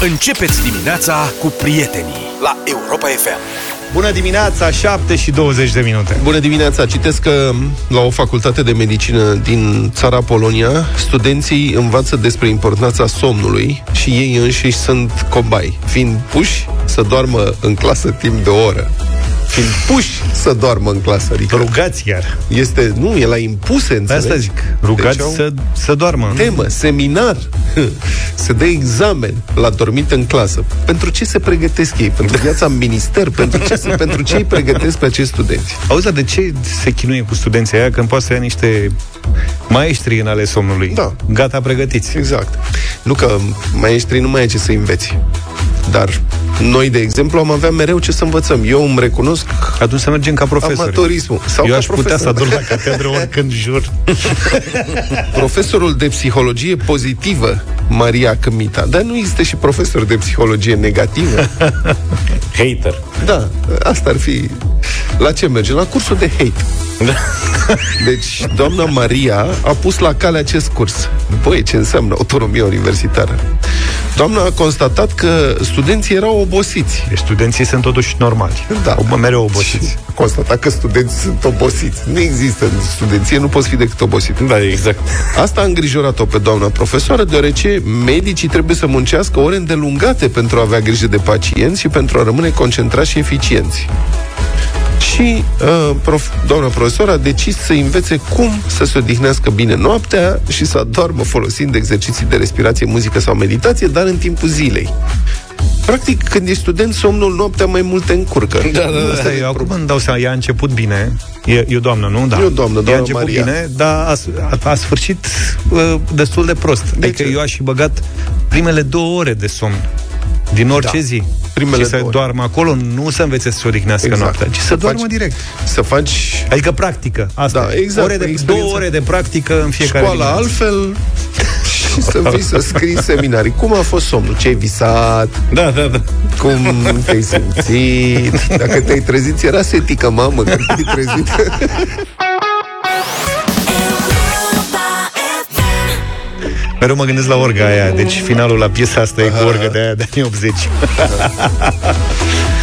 Începeți dimineața cu prietenii la Europa FM. Bună dimineața, 7 și 20 de minute. Bună dimineața! Citesc că la o facultate de medicină din țara Polonia, studenții învață despre importanța somnului și ei înșiși sunt cobai, fiind puși să doarmă în clasă timp de o oră fiind puși să doarmă în clasă. Adică rugați chiar. Este, nu, e la impuse, înțelegi? Asta zic, rugați deci să, să doarmă. Temă, seminar, se dă examen la dormit în clasă. Pentru ce se pregătesc ei? Pentru viața în minister? Pentru ce, se, pentru ce îi pregătesc pe acești studenți? Auzi, de ce se chinuie cu studenții aia când poate să ia niște maestri în ale somnului? Da. Gata pregătiți. Exact. Nu că maestrii nu mai e ce să înveți. Dar noi, de exemplu, am avea mereu ce să învățăm. Eu îmi recunosc Atunci să mergem ca profesori. Amatorismul. Sau Eu ca aș profesor. putea să adun la catedră oricând jur. Profesorul de psihologie pozitivă, Maria Cămita. Dar nu există și profesor de psihologie negativă? Hater. Da, asta ar fi... La ce merge? La cursul de hate. Da. Deci, doamna Maria a pus la cale acest curs. Băi, ce înseamnă autonomie universitară? Doamna a constatat că studenții erau obosiți. Deci studenții sunt totuși normali. Da. O, mereu obosiți. A constatat că studenții sunt obosiți. Nu există în studenție, nu poți fi decât obosit. Da, exact. Asta a îngrijorat-o pe doamna profesoară, deoarece medicii trebuie să muncească ore îndelungate pentru a avea grijă de pacienți și pentru a rămâne concentrați și eficienți. Și uh, prof, doamna profesor a decis să învețe cum să se odihnească bine noaptea și să adormă folosind exerciții de respirație, muzică sau meditație, dar în timpul zilei. Practic, când ești student, somnul noaptea mai multe încurcă. Da, da, da. Asta eu acum îmi dau seama, ea a început bine. E, e o doamnă, nu? Da. E o doamnă, doamna ea a început Maria. bine, dar a, a, a sfârșit uh, destul de prost. De adică ce? eu aș și băgat primele două ore de somn din orice da. zi. Primele și să două. doarmă acolo, nu să învețe să se odihnească exact. noaptea, ci să, să doarmă faci, direct. Să faci... Adică practică. Asta da, exact. Ore de, două ore de practică în fiecare Școala dimineață. altfel și să vii să scrii seminarii. Cum a fost somnul? Ce ai visat? Da, da, da. Cum te-ai simțit? Dacă te-ai trezit, era setică, mamă, când te-ai trezit. Mereu mă gândesc la orga aia Deci finalul la piesa asta e cu orga de aia de anii 80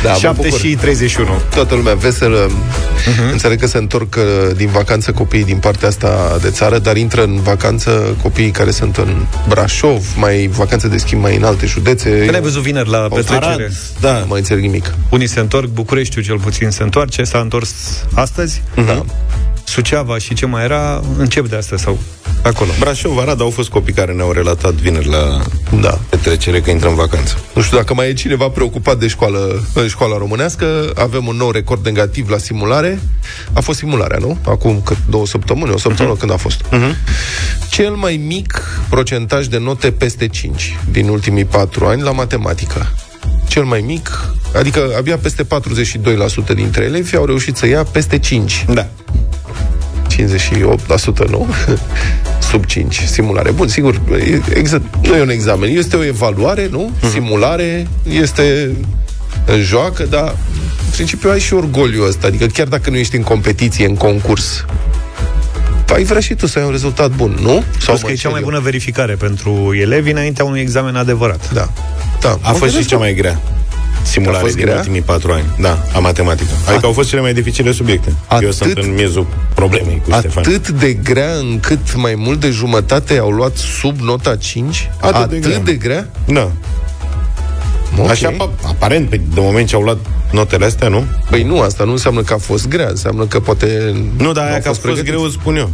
da, 7 și 31 Toată lumea veselă uh-huh. Înțeleg că se întorc uh, din vacanță copiii din partea asta de țară Dar intră în vacanță copiii care sunt în Brașov Mai vacanțe de schimb mai în alte județe. Că ne-ai văzut vineri la petrecere? Da, nu mai înțeleg nimic. Unii se întorc, Bucureștiul cel puțin se întoarce S-a întors astăzi? Uh-huh. da. Suceava și ce mai era încep de asta sau acolo. Brașov, Arad au fost copii care ne-au relatat vineri la da. petrecere că intră în vacanță. Nu știu dacă mai e cineva preocupat de școală, în școala românească. Avem un nou record negativ la simulare. A fost simularea, nu? Acum cât două săptămâni, o săptămână uh-huh. când a fost. Uh-huh. Cel mai mic procentaj de note peste 5 din ultimii patru ani la matematică cel mai mic, adică abia peste 42% dintre elevi au reușit să ia peste 5. Da. 58%, nu? Sub 5, simulare. Bun, sigur, exact, nu e un examen, este o evaluare, nu? Uh-huh. Simulare, este în joacă, dar în principiu ai și orgoliu ăsta, adică chiar dacă nu ești în competiție, în concurs, ai vrea și tu să ai un rezultat bun, nu? Sau că e cea mai bună verificare pentru elevi înaintea unui examen adevărat. Da. da. A fost și cea mai grea simulare din grea? ultimii patru ani. Da, a matematică. Adică a... au fost cele mai dificile subiecte. Atât, Eu sunt în miezul problemei cu atât Stefan. Atât de grea încât mai mult de jumătate au luat sub nota 5? Atât, atât de, grea. de grea? Da. Okay. Așa, aparent, de moment ce au luat notele astea, nu? Păi nu, asta nu înseamnă că a fost grea, înseamnă că poate... Nu, dar aia că a fost pregătit. greu, spun eu.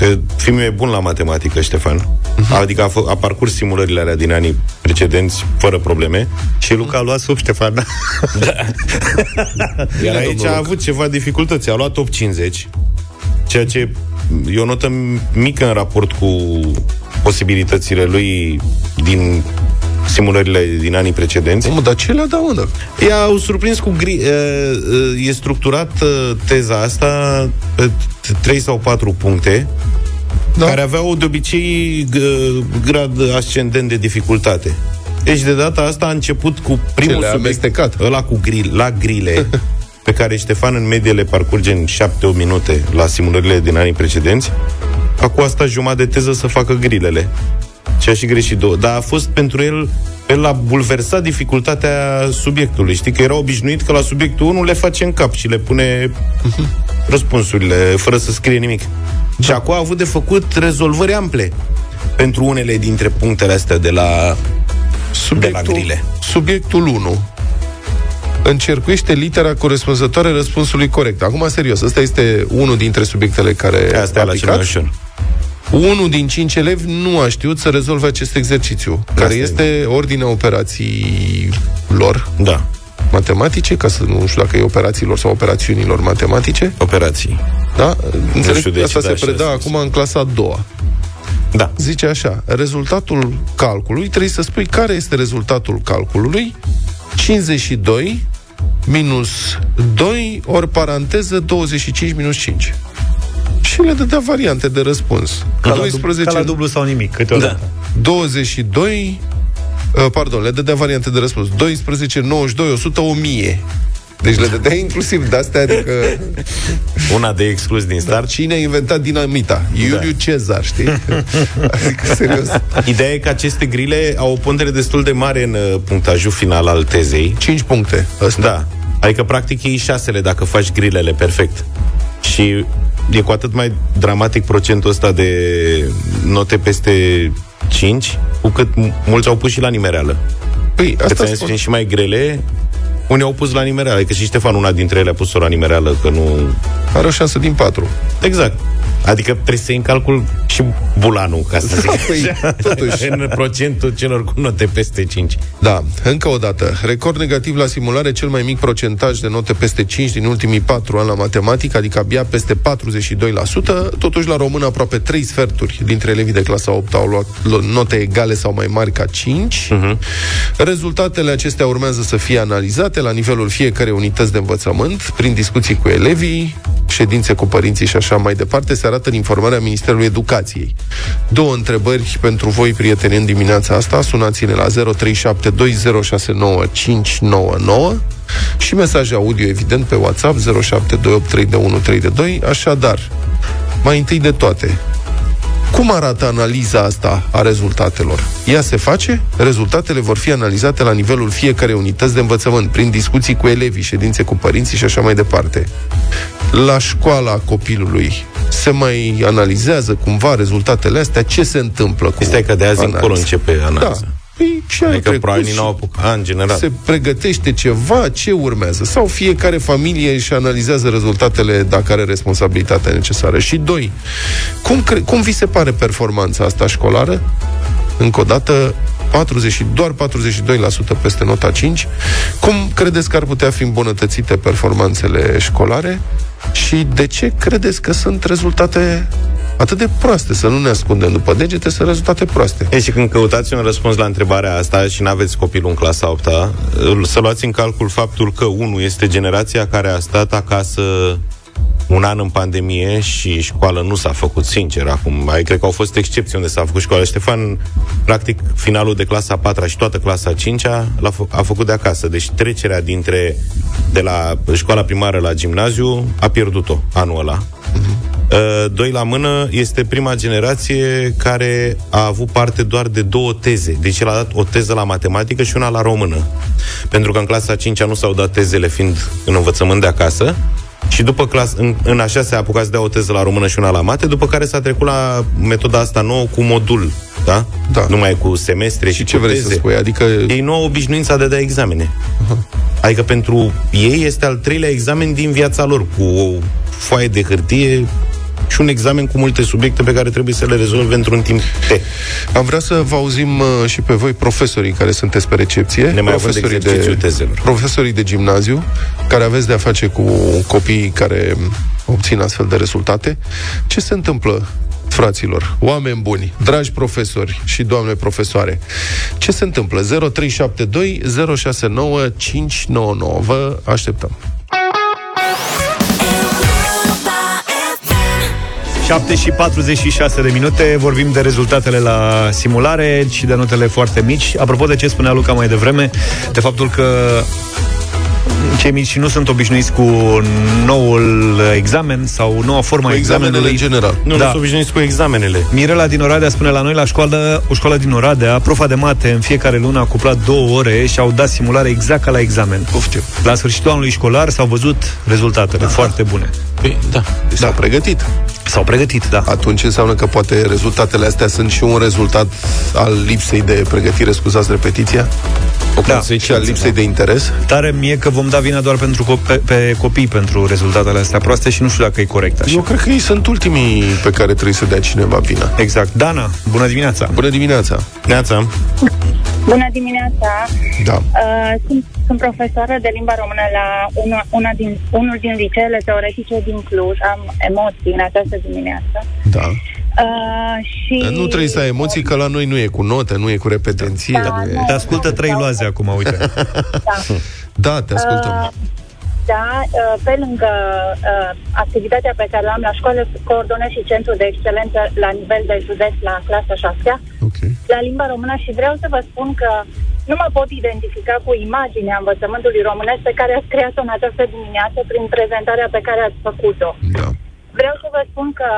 Că fiul e bun la matematică, Ștefan. Uh-huh. Adică a, f- a parcurs simulările alea din anii precedenți fără probleme și Luca a luat sub Ștefan. Da. Iar aici a avut ceva dificultăți. A luat top 50, ceea ce e o notă mică în raport cu posibilitățile lui din simulările din anii precedenți. Mă, dar ce le-a dat, mă, I-au surprins cu gri... E structurat teza asta pe 3 sau 4 puncte da. care aveau de obicei grad ascendent de dificultate. Deci de data asta a început cu primul subiect, amestecat. ăla cu grill, la grile, pe care Ștefan în medie le parcurge în 7-8 minute la simulările din anii precedenți. Acum asta jumătate de teză să facă grilele. Și a și greșit două. Dar a fost pentru el, el a bulversat dificultatea subiectului. Știi că era obișnuit că la subiectul 1 le face în cap și le pune răspunsurile fără să scrie nimic. Da. Și acum a avut de făcut rezolvări ample pentru unele dintre punctele astea de la, subiectul, de la grile. Subiectul 1 încercuiește litera corespunzătoare răspunsului corect. Acum, serios, ăsta este unul dintre subiectele care Asta a la cel mai ușor. Unul din cinci elevi nu a știut să rezolve acest exercițiu, Asta care este e. ordinea operațiilor. Da. Matematice, ca să nu știu dacă e operațiilor sau operațiunilor matematice. Operații. Da? Înțeleg că asta se preda acum în clasa a doua. Da. Zice așa, rezultatul calculului, trebuie să spui care este rezultatul calculului 52 minus 2 ori paranteză 25 minus 5 și le dădea variante de răspuns. Ca, 12, la, ca la dublu sau nimic, câteodată. Da. 22, uh, pardon, le dădea variante de răspuns. 12, 92, 100, 1000. Deci le dădea inclusiv de astea, adică... Una de exclus din start. Cine a inventat dinamita? Iuliu da. Cezar, știi? adică, serios. Ideea e că aceste grile au o pondere destul de mare în uh, punctajul final al tezei. 5 puncte. Ăsta. Da. Adică, practic, iei șasele dacă faci grilele perfect. Și e cu atât mai dramatic procentul ăsta de note peste 5, cu cât mulți au pus și la nimereală. Păi, asta spun. și mai grele, unii au pus la nimereală, că adică și Ștefan, una dintre ele a pus-o la nimereală, că nu... Are o șansă din patru. Exact. Adică trebuie să iei în calcul și bulanul, ca să zic păi, totuși. în procentul celor cu note peste 5. Da, încă o dată. Record negativ la simulare, cel mai mic procentaj de note peste 5 din ultimii 4 ani la matematică, adică abia peste 42%. Totuși, la română, aproape 3 sferturi dintre elevii de clasa 8 au luat note egale sau mai mari ca 5. Uh-huh. Mhm. Rezultatele acestea urmează să fie analizate la nivelul fiecare unități de învățământ, prin discuții cu elevii, ședințe cu părinții și așa mai departe, se arată în informarea Ministerului Educației. Două întrebări pentru voi, prieteni, în dimineața asta. Sunați-ne la 0372069599 și mesaje audio, evident, pe WhatsApp 07283132. Așadar, mai întâi de toate, cum arată analiza asta a rezultatelor? Ea se face, rezultatele vor fi analizate la nivelul fiecare unități de învățământ, prin discuții cu elevii, ședințe cu părinții și așa mai departe. La școala copilului se mai analizează cumva rezultatele astea, ce se întâmplă cu Este că de azi încolo începe analiza. Da. Păi și adică probabil nu au apucat, în general. Se pregătește ceva, ce urmează? Sau fiecare familie își analizează rezultatele dacă are responsabilitatea necesară? Și doi, cum, cre- cum vi se pare performanța asta școlară? Încă o dată, 40, doar 42% peste nota 5. Cum credeți că ar putea fi îmbunătățite performanțele școlare? Și de ce credeți că sunt rezultate atât de proaste, să nu ne ascundem după degete, sunt rezultate proaste. E și când căutați un răspuns la întrebarea asta și nu aveți copilul în clasa 8 să luați în calcul faptul că, unul, este generația care a stat acasă un an în pandemie și școală nu s-a făcut, sincer, acum. Mai cred că au fost excepții unde s-a făcut școală. Ștefan, practic, finalul de clasa 4 și toată clasa 5 a, a făcut de acasă. Deci trecerea dintre de la școala primară la gimnaziu a pierdut-o anul ăla. Uh-huh. Doi la mână este prima generație care a avut parte doar de două teze. Deci el a dat o teză la matematică și una la română. Pentru că în clasa 5 nu s-au dat tezele fiind în învățământ de acasă, și după clas, în, în așa se apucat să dea o teză la română și una la mate, după care s-a trecut la metoda asta nouă cu modul, da? Da. Numai cu semestre și, și ce cu vrei teze. să spui? Adică... Ei nu au obișnuința de a da examene. Uh-huh. Adică pentru ei este al treilea examen din viața lor, cu o foaie de hârtie și un examen cu multe subiecte pe care trebuie să le rezolve într-un timp T. Am vrea să vă auzim uh, și pe voi, profesorii care sunteți pe recepție, ne mai profesorii de, de tezelor. profesorii de gimnaziu, care aveți de a face cu copiii care obțin astfel de rezultate. Ce se întâmplă fraților, oameni buni, dragi profesori și doamne profesoare. Ce se întâmplă? 0372 069 599. Vă așteptăm. 7 și 46 de minute, vorbim de rezultatele la simulare și de notele foarte mici. Apropo de ce spunea Luca mai devreme, de faptul că cei mici nu sunt obișnuiți cu noul examen sau noua formă a examenului. în general. Nu, da. nu sunt obișnuiți cu examenele. Mirela din Oradea spune la noi la școală, o școală din Oradea, profa de mate în fiecare lună a cuplat două ore și au dat simulare exact ca la examen. Poftim. La sfârșitul anului școlar s-au văzut rezultatele Aha. foarte bune. Păi, da. Deci s-au pregătit. S-au pregătit, da. Atunci înseamnă că poate rezultatele astea sunt și un rezultat al lipsei de pregătire, scuzați repetiția? O Da. și al lipsei de interes? Tare mie că vom da vina doar pentru co- pe, pe copii pentru rezultatele astea proaste și nu știu dacă e corect așa. Eu cred că ei sunt ultimii pe care trebuie să dea cineva vina. Exact. Dana, bună dimineața! Bună dimineața! Neața. Bună dimineața! Da. Uh, sunt, sunt profesoară de limba română la una, una din, unul din liceele teoretice din Cluj. Am emoții în această dimineață. Da. Uh, și... Nu trebuie să ai emoții, că la noi nu e cu note, nu e cu repetenție. Da, nu e... nu. Te ascultă trei loaze acum, uite. Da. Da, te ascultăm. Uh, da, uh, pe lângă uh, activitatea pe care o am la școală, coordonez și centrul de excelență la nivel de județ la clasa 6 Ok. la limba română și vreau să vă spun că nu mă pot identifica cu imaginea învățământului românesc pe care ați creat-o în această dimineață prin prezentarea pe care ați făcut-o. Da. Vreau să vă spun că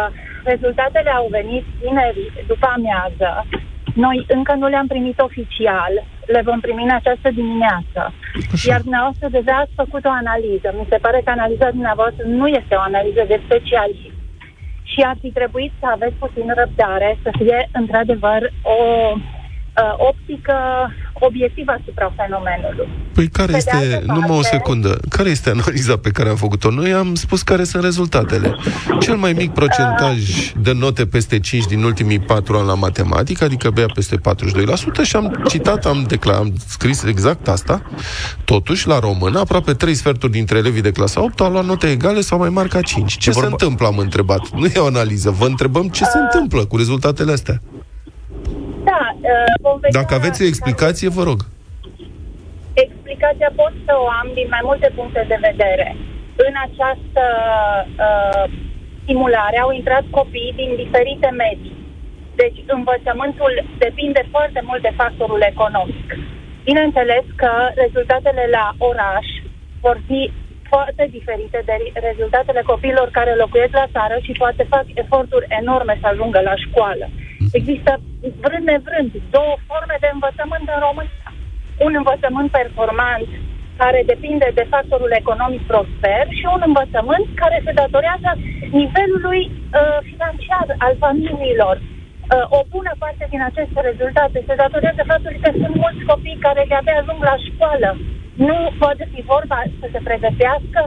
rezultatele au venit vineri după amiază. Noi încă nu le-am primit oficial, le vom primi în această dimineață. Iar dumneavoastră deja ați făcut o analiză. Mi se pare că analiza dumneavoastră nu este o analiză de specialist. Și ar fi trebuit să aveți puțin răbdare, să fie într-adevăr o uh, optică obiectivă asupra fenomenului. Păi care Pe de este, altă numai o parte- secundă, care este analiza pe care am făcut-o? Noi am spus care sunt rezultatele. Cel mai mic procentaj de note peste 5 din ultimii 4 ani la matematică, adică bea peste 42% și am citat, am declarat, am scris exact asta. Totuși, la română, aproape 3 sferturi dintre elevii de clasa 8 au luat note egale sau mai mari ca 5. Ce se vorba- întâmplă, am întrebat. Nu e o analiză, vă întrebăm ce se întâmplă cu rezultatele astea. Da, uh, vom vedea Dacă aveți o explicație, vă rog. Explicația pot să o am din mai multe puncte de vedere. În această uh, simulare au intrat copii din diferite medii. Deci învățământul depinde foarte mult de factorul economic. Bineînțeles că rezultatele la oraș vor fi foarte diferite de rezultatele copiilor care locuiesc la țară și poate fac eforturi enorme să ajungă la școală. Există, vrând nevrând, două forme de învățământ în România. Un învățământ performant care depinde de factorul economic prosper și un învățământ care se datorează nivelului uh, financiar al familiilor. Uh, o bună parte din aceste rezultate se datorează faptului că sunt mulți copii care de-abia ajung la școală. Nu poate fi vorba să se pregătească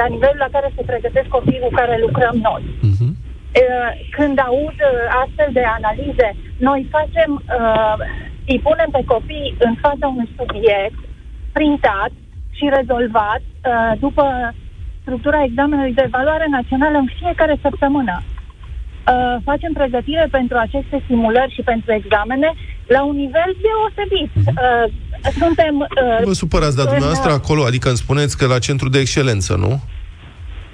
la nivelul la care se pregătesc copiii cu care lucrăm noi. Mhm. Uh, când aud uh, astfel de analize, noi facem, uh, îi punem pe copii în fața unui subiect printat și rezolvat uh, după structura examenului de evaluare națională în fiecare săptămână. Uh, facem pregătire pentru aceste simulări și pentru examene la un nivel deosebit. Uh, suntem... Uh, Nu vă supărați, dar în, dumneavoastră uh, acolo, adică îmi spuneți că la centru de excelență, nu?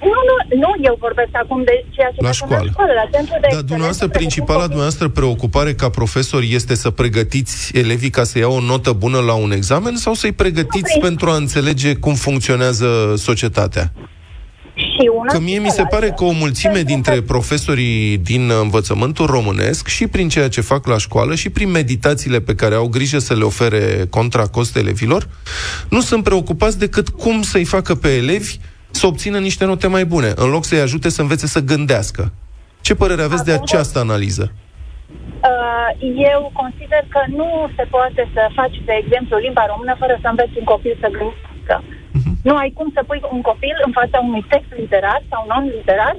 Nu, nu, nu, eu vorbesc acum de ceea ce La facem școală. la școală, la centru de Dar excelență, dumneavoastră, pregătim principala copii. dumneavoastră preocupare ca profesor este să pregătiți elevii ca să iau o notă bună la un examen sau să-i pregătiți Nu, pentru a înțelege cum funcționează societatea? Și una Că mie și mi se cealaltă. pare că o mulțime Pentru dintre că- profesorii din învățământul românesc și prin ceea ce fac la școală și prin meditațiile pe care au grijă să le ofere contra cost elevilor, nu sunt preocupați decât cum să-i facă pe elevi să obțină niște note mai bune, în loc să-i ajute să învețe să gândească. Ce părere aveți de Acum- această analiză? Uh, eu consider că nu se poate să faci, de exemplu, limba română fără să înveți un copil să gândească. Mhm. Nu ai cum să pui un copil în fața unui text literar sau non-literar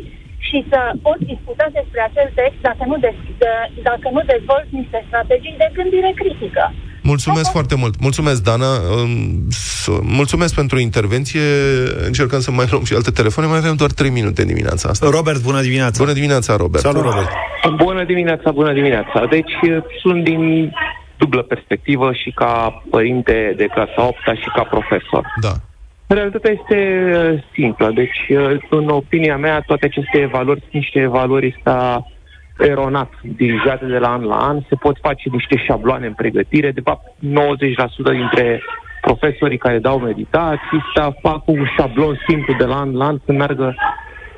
și să poți discuta despre acel text dacă nu, de, de, dacă nu dezvolți niște strategii de gândire critică. Mulțumesc foarte mult. Mulțumesc, Dana. Um, s- Mulțumesc pentru intervenție. Încercăm să mai luăm și alte telefoane. Mai avem doar 3 minute în dimineața asta. Robert, bună dimineața! Bună dimineața, Robert. Salut, Robert! Bună dimineața, bună dimineața. Deci eh, sunt din dublă perspectivă și ca părinte de clasa 8 și ca profesor. Da. Realitatea este eh, simplă. Deci, eh, în opinia mea, toate aceste evaluări sunt niște evaluări sta eronat dirijate de la an la an. Se pot face niște șabloane în pregătire. De fapt, 90% dintre profesorii care dau meditații, să fac un șablon simplu de la an la an, să meargă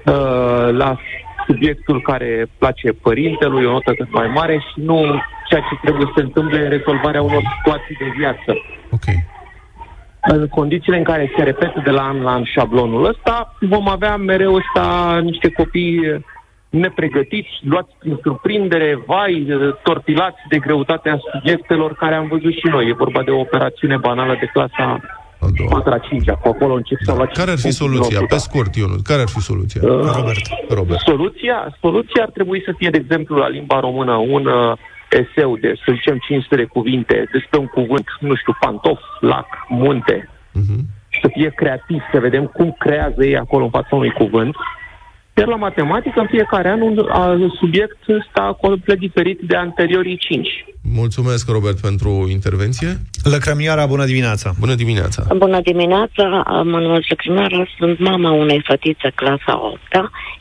uh, la subiectul care place părintelui, o notă cât mai mare și nu ceea ce trebuie să se întâmple în rezolvarea unor situații de viață. Ok. În condițiile în care se repetă de la an la an șablonul ăsta, vom avea mereu ăsta niște copii nepregătiți, luați prin surprindere, vai, tortilați de greutatea subiectelor care am văzut și noi. E vorba de o operațiune banală de clasa A doua. 4 5 cu acolo încep să la Care ar fi soluția? Pe scurt, Ionut, care ar fi soluția? Uh, Robert. Robert. Soluția, soluția ar trebui să fie, de exemplu, la limba română, un uh, eseu de, să zicem, 500 de cuvinte despre un cuvânt, nu știu, pantof, lac, munte, Mhm. și să fie creativ, să vedem cum creează ei acolo în fața unui cuvânt. Iar la matematică, în fiecare an, un a, subiect sta complet diferit de anteriorii cinci. Mulțumesc, Robert, pentru intervenție. Lăcrămioara, bună dimineața! Bună dimineața! Bună dimineața, mă numesc Lăcrimiara, sunt mama unei fătițe clasa 8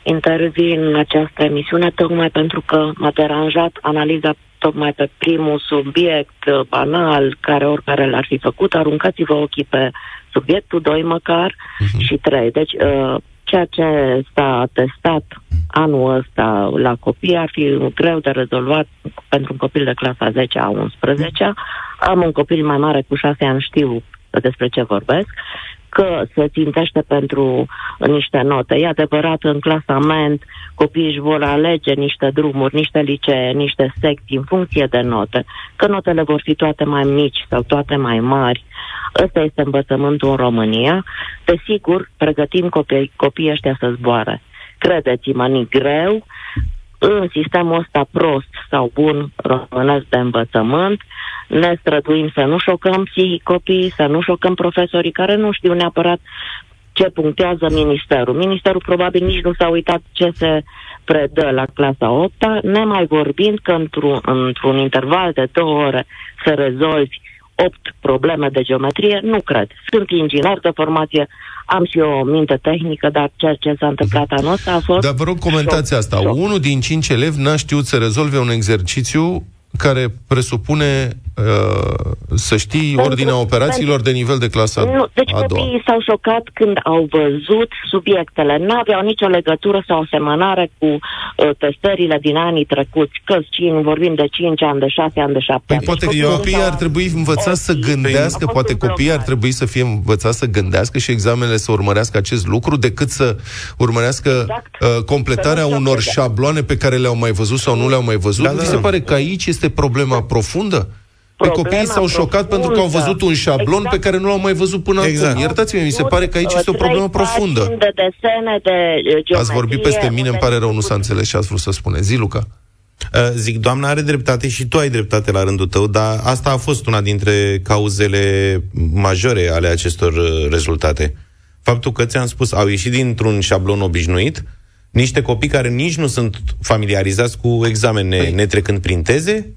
Intervin în această emisiune tocmai pentru că m-a deranjat analiza tocmai pe primul subiect uh, banal, care oricare l-ar fi făcut. Aruncați-vă ochii pe subiectul 2 măcar Mhm. și 3. Deci, uh, ceea ce s-a testat anul ăsta la copii ar fi greu de rezolvat pentru un copil de clasa 10 a 11 Am un copil mai mare cu 6 ani, știu despre ce vorbesc, că se țintește pentru niște note. E adevărat, în clasament, copiii își vor alege niște drumuri, niște licee, niște secții în funcție de note, că notele vor fi toate mai mici sau toate mai mari. Ăsta este învățământul în România. Desigur, pregătim copii, copiii ăștia să zboare. Credeți-mă, ni greu, în sistemul ăsta prost sau bun românesc de învățământ, ne străduim să nu șocăm psihic copiii, să nu șocăm profesorii care nu știu neapărat ce punctează ministerul. Ministerul probabil nici nu s-a uitat ce se predă la clasa 8 nemai vorbind că într-un, într-un interval de două ore să rezolvi opt probleme de geometrie, nu cred. Sunt inginer de formație, am și o minte tehnică, dar ceea ce s-a întâmplat anul ăsta a fost... Dar vă rog, comentați asta. șoc. Unul din cinci elevi n-a știut să rezolve un exercițiu care presupune uh, să știi Pentru- ordinea operațiilor de nivel de clasa Nu, deci a doua. copiii s-au șocat când au văzut subiectele. Nu aveau nicio legătură sau asemănare cu uh, testările din anii trecuți. Că cine vorbim de 5 ani, de 6 ani, de 7 Păi ani. poate Deci că copiii copiii s-au- ar trebui învățați să gândească, A fost poate un copiii ar blocaj. trebui să fie învățați să gândească și examenele să urmărească acest lucru, decât să urmărească Exact. uh, completarea Să nu unor șocheze. șabloane pe care le-au mai văzut sau nu le-au mai văzut. Da, Da, da, Vi da. se pare că aici este problema profundă? Păi Problema copiii s-au șocat pentru că au profundă. văzut un șablon Exact. pe care nu l-au mai văzut până Exact. acum. Iertați-mi, mi se Nu, pare că aici uh, este o problemă trei profundă. pagini de desene, de uh, geometrie, Ați vorbit peste mine, îmi pare rău, nu s-a unde- înțeles ce ați vrut să spuneți. Zi, Luca. Uh, Zic, doamna are dreptate și tu ai dreptate la rândul tău, dar asta a fost una dintre cauzele majore ale acestor uh, rezultate. Faptul că ți-am spus, au ieșit dintr-un șablon obișnuit, niște copii care nici nu sunt familiarizați cu examene Păi- netrecând prin teze,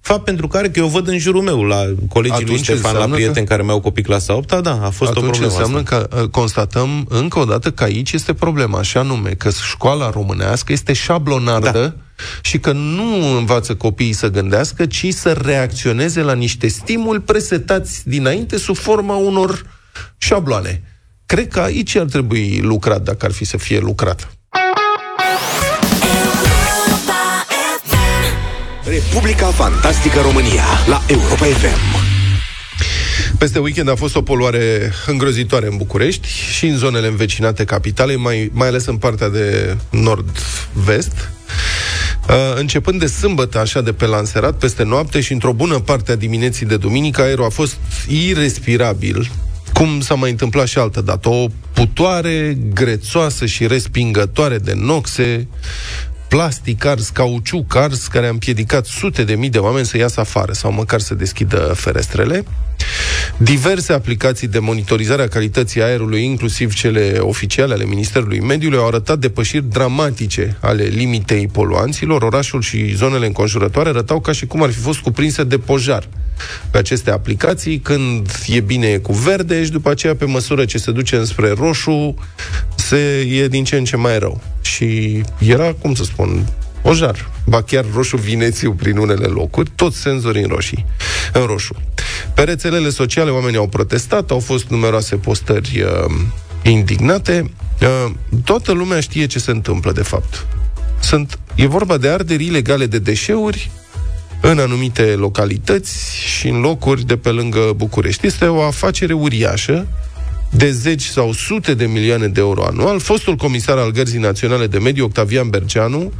fapt pentru care, că eu văd în jurul meu, la colegii lui Atunci Ștefan, la înseamnă prieteni că- care mi-au copii clasa 8 da, a fost o Atunci problemă înseamnă asta. că uh, constatăm încă o dată că aici este problema, așa anume, că școala românească este șablonardă Da. și că nu învață copiii să gândească, ci să reacționeze la niște stimuli presetați dinainte sub forma unor șabloane. Cred că aici ar trebui lucrat, dacă ar fi să fie lucrat. Republica Fantastică România la Europa FM. Peste weekend a fost o poluare îngrozitoare în București și în zonele învecinate capitalei, mai, mai ales în partea de nord-vest. Uh, începând de sâmbătă, așa de pe lanserat, peste noapte și într-o bună parte a dimineții de duminică, aerul a fost irrespirabil, cum s-a mai întâmplat și altă dată. O putoare grețoasă și respingătoare de noxe, plastic ars, cauciuc ars, care a împiedicat sute de mii de oameni să iasă afară sau măcar să deschidă ferestrele. Diverse aplicații de monitorizare a calității aerului, inclusiv cele oficiale ale Ministerului Mediului, au arătat depășiri dramatice ale limitei poluanților. Orașul și zonele înconjurătoare arătau ca și cum ar fi fost cuprinse de pojar pe aceste aplicații. Când e bine e cu verde și după aceea, pe măsură ce se duce înspre roșu, se e din ce în ce mai rău. Și era, cum să spun, pojar. Ba chiar roșu vinețiu prin unele locuri, toți senzorii în roșii, în roșu. Pe rețelele sociale oamenii au protestat, au fost numeroase postări uh, indignate. Uh, toată lumea știe ce se întâmplă, de fapt. Sunt, e vorba de arderi ilegale de deșeuri în anumite localități și în locuri de pe lângă București. Este o afacere uriașă de zeci sau sute de milioane de euro anual. Fostul comisar al Gărzii Naționale de Mediu, Octavian Berceanu,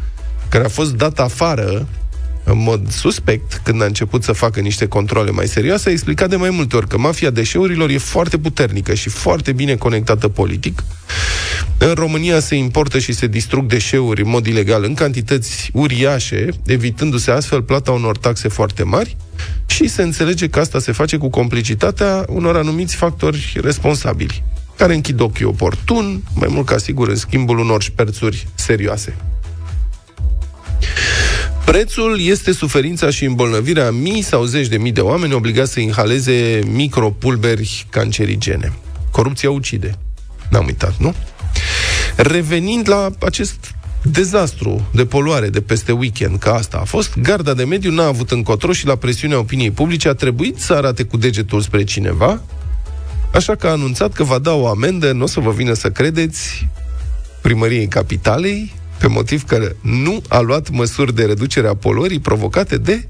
care a fost dat afară în mod suspect, când a început să facă niște controle mai serioase, a explicat de mai multe ori că mafia deșeurilor e foarte puternică și foarte bine conectată politic. În România se importă și se distrug deșeuri în mod ilegal în cantități uriașe, evitându-se astfel plata unor taxe foarte mari și se înțelege că asta se face cu complicitatea unor anumiți factori responsabili care închid ochii oportun, mai mult ca sigur în schimbul unor șperțuri serioase. Prețul este suferința și îmbolnăvirea mii sau zeci de mii de oameni obligați să inhaleze micropulberi cancerigene. Corupția ucide. N-am uitat, nu? Revenind la acest dezastru de poluare de peste weekend, că asta a fost, garda de mediu n-a avut încotro și la presiunea opiniei publice a trebuit să arate cu degetul spre cineva, așa că a anunțat că va da o amendă, nu o să vă vină să credeți, primăriei capitalei, pe motiv că nu a luat măsuri de reducere a poluării provocate de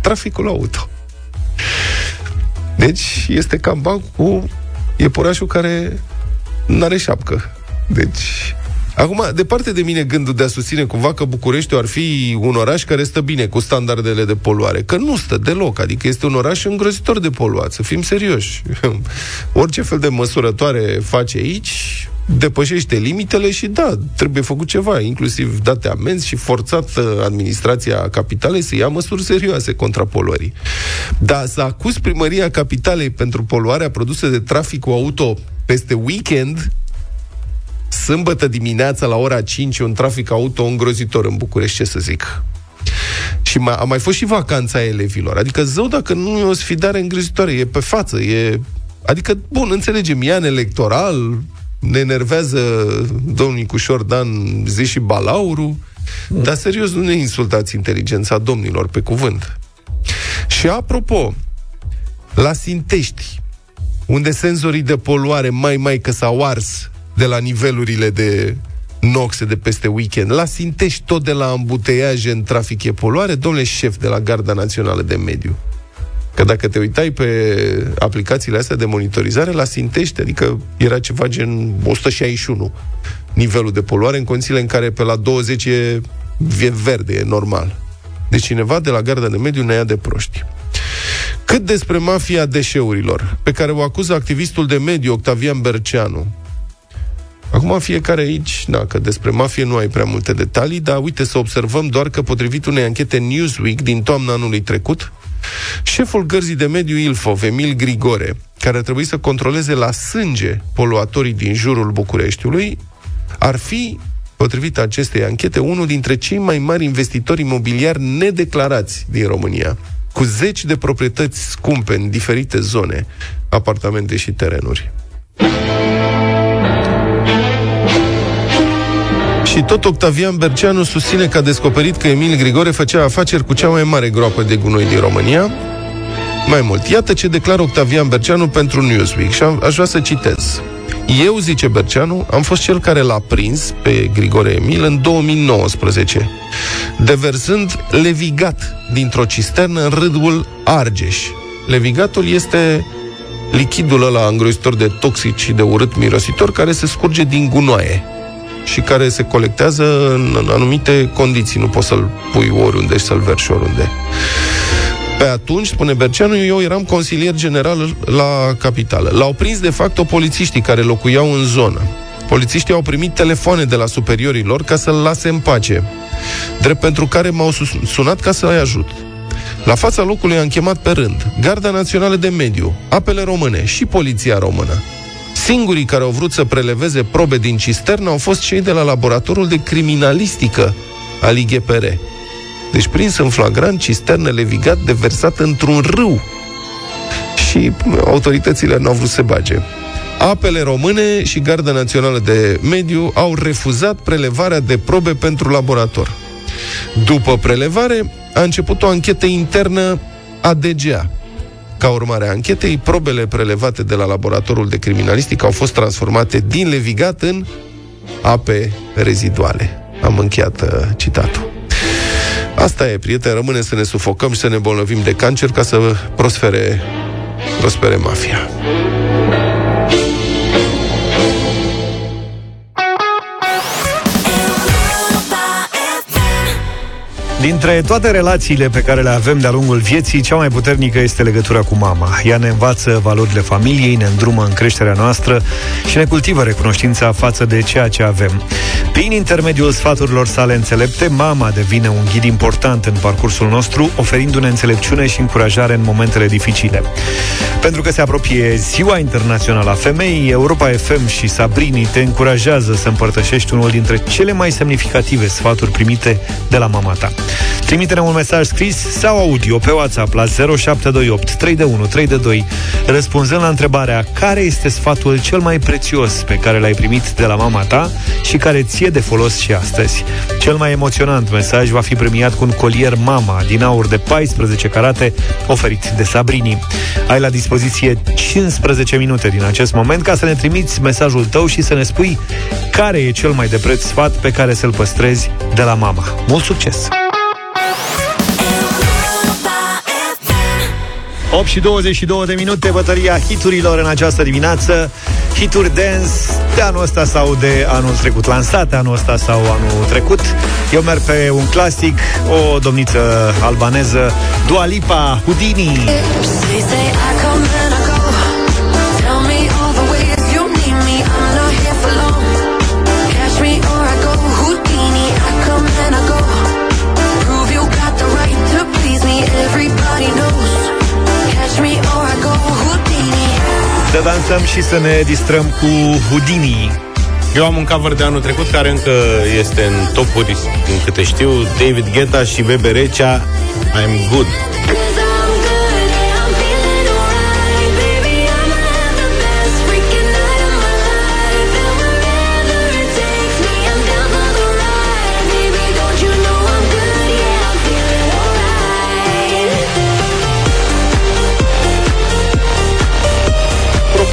traficul auto. Deci este cam banc cu iepurașul care nu are șapcă. Deci, acum, departe de mine gândul de a susține cumva că Bucureștiul ar fi un oraș care stă bine cu standardele de poluare, că nu stă deloc, adică este un oraș îngrozitor de poluat, să fim serioși. Orice fel de măsurătoare face aici, depășește limitele și da, trebuie făcut ceva, inclusiv date amenzi și forțat uh, administrația capitalei să ia măsuri serioase contra poluării. Dar să acuz primăria capitalei pentru poluarea produsă de traficul auto peste weekend, sâmbătă dimineața la ora 5, un trafic auto îngrozitor în București, ce să zic. Și mai, a mai fost și vacanța elevilor. Adică, zău, dacă nu e o sfidare îngrozitoare, e pe față, e... Adică, bun, înțelegem, e an electoral, ne enervează domnul Nicușor Dan zi și balauru, mm. dar serios, nu ne insultați inteligența domnilor, pe cuvânt. Și apropo, la Sintești, unde senzorii de poluare mai mai că s-au ars de la nivelurile de noxe de peste weekend, la Sintești tot de la ambuteiaje în trafic e poluare, domnule șef de la Garda Națională de Mediu, Că dacă te uitai pe aplicațiile astea de monitorizare, la Sintești, adică era ceva gen 161 nivelul de poluare în condițiile în care pe la 20 e verde, e normal. Deci cineva de la Garda de Mediu ne ia de proști. Cât despre mafia deșeurilor, pe care o acuză activistul de mediu Octavian Berceanu. Acum fiecare aici, na, că despre mafie nu ai prea multe detalii, dar uite să observăm doar că potrivit unei anchete Newsweek din toamna anului trecut, Șeful gărzii de mediu Ilfov, Emil Grigore, care ar trebui să controleze la sânge poluatorii din jurul Bucureștiului, ar fi, potrivit acestei anchete, unul dintre cei mai mari investitori imobiliari nedeclarați din România, cu zeci de proprietăți scumpe în diferite zone, apartamente și terenuri. Și tot Octavian Berceanu susține că a descoperit că Emil Grigore făcea afaceri cu cea mai mare groapă de gunoi din România. Mai mult, iată ce declară Octavian Berceanu pentru Newsweek și aș vrea să citez. Eu, zice Berceanu, am fost cel care l-a prins pe Grigore Emil în 2019, deversând levigat dintr-o cisternă în râdul Argeș. Levigatul este lichidul ăla îngrozitor de toxici și de urât mirositor care se scurge din gunoaie și care se colectează în anumite condiții. Nu poți să-l pui oriunde și să-l verși oriunde. Pe atunci, spune Berceanu, eu eram consilier general la capitală. L-au prins de fapt o polițiștii care locuiau în zonă. Polițiștii au primit telefoane de la superiorii lor ca să-l lase în pace, drept pentru care m-au sunat ca să-i ajut. La fața locului am chemat pe rând Garda Națională de Mediu, Apele Române și Poliția Română. Singurii care au vrut să preleveze probe din cisternă au fost cei de la laboratorul de criminalistică al IGPR. Deci prins în flagrant cisternă levigat deversat într-un râu. Și autoritățile nu au vrut să bage. Apele române și Garda Națională de Mediu au refuzat prelevarea de probe pentru laborator. După prelevare, a început o anchetă internă a DGA, Ca urmare a anchetei, probele prelevate de la laboratorul de criminalistică au fost transformate din levigat în ape reziduale. Am încheiat uh, citatul. Asta e, prieteni, rămâne să ne sufocăm și să ne bolnăvim de cancer ca să prospere, prospere mafia. Dintre toate relațiile pe care le avem de-a lungul vieții, cea mai puternică este legătura cu mama. Ea ne învață valorile familiei, ne îndrumă în creșterea noastră și ne cultivă recunoștința față de ceea ce avem. Prin intermediul sfaturilor sale înțelepte, mama devine un ghid important în parcursul nostru, oferindu-ne înțelepciune și încurajare în momentele dificile. Pentru că se apropie Ziua Internațională a Femeii, Europa FM și Sabrini te încurajează să împărtășești unul dintre cele mai semnificative sfaturi primite de la mama ta. Trimite-ne un mesaj scris sau audio pe WhatsApp la 0728 3 de 1 3 de 2 răspunzând la întrebarea care este sfatul cel mai prețios pe care l-ai primit de la mama ta și care ție de folos și astăzi. Cel mai emoționant mesaj va fi premiat cu un colier mama din aur de 14 carate oferit de Sabrini. Ai la dispoziție 15 minute din acest moment ca să ne trimiți mesajul tău și să ne spui care e cel mai de preț sfat pe care să-l păstrezi de la mama. Mult succes! 8 și 22 de minute, bătăria hiturilor în această dimineață. Hituri dance de anul ăsta sau de anul trecut, lansate anul ăsta sau anul trecut. Eu merg pe un clasic, o domniță albaneză, Dua Lipa, Houdini. Dansăm și să ne distrăm cu Houdini. Eu am un cover de anul trecut care încă este în topuri, din câte știu, David Guetta și Bebe Recea, I'm Good. Cause I'm good,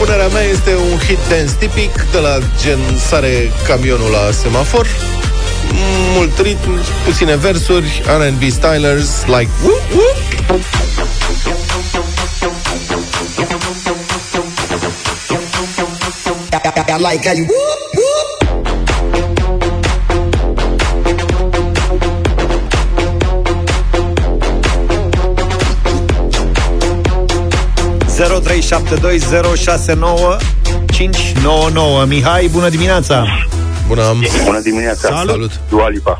Propunerea mea este un hit dance tipic de la gen sare camionul la semafor mult ritm, puține versuri R&B stylers like whoop, whoop. I like how you whoop, 0372069599 Mihai, bună dimineața! Bună, am Bună dimineața! Salut! Salut. Dua Lipa.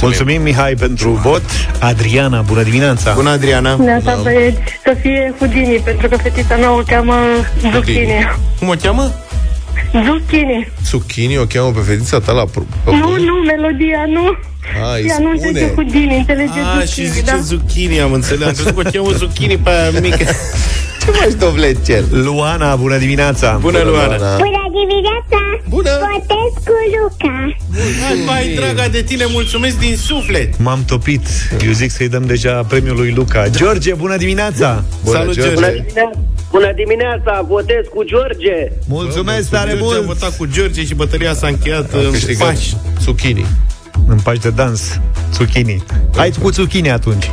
Mulțumim, Mihai, pentru vot. Adriana, bună dimineața! Bună, Adriana! Neața, băieți, să fie Houdini, pentru că fetița mea o cheamă Zucchini. Cum o cheamă? Zucchini. Zucchini o cheamă pe fetița ta la pro- pe Nu, pământ? nu, melodia, nu. A, îi Ea nu spune. înțelege Houdini, înțelege A, și Zucchini, zice da. zucchini, am înțeles. Am crezut că o cheamă zucchini pe aia mică. Ce faci, dovlecel? Luana, bună dimineața! Bună, Luana! Bună dimineața! Bună! Votez cu Luca! Mai draga de tine, mulțumesc din suflet! M-am topit. Eu zic să-i dăm deja premiul lui Luca. George, bună dimineața! Bună, Salut, George. George! Bună dimineața, votez cu George. Mulțumesc tare George a mult! votat cu George și bătălia s-a încheiat Am în câștigat pași. Zucchini. În pași de dans. Zucchini. Hai cu zucchini atunci.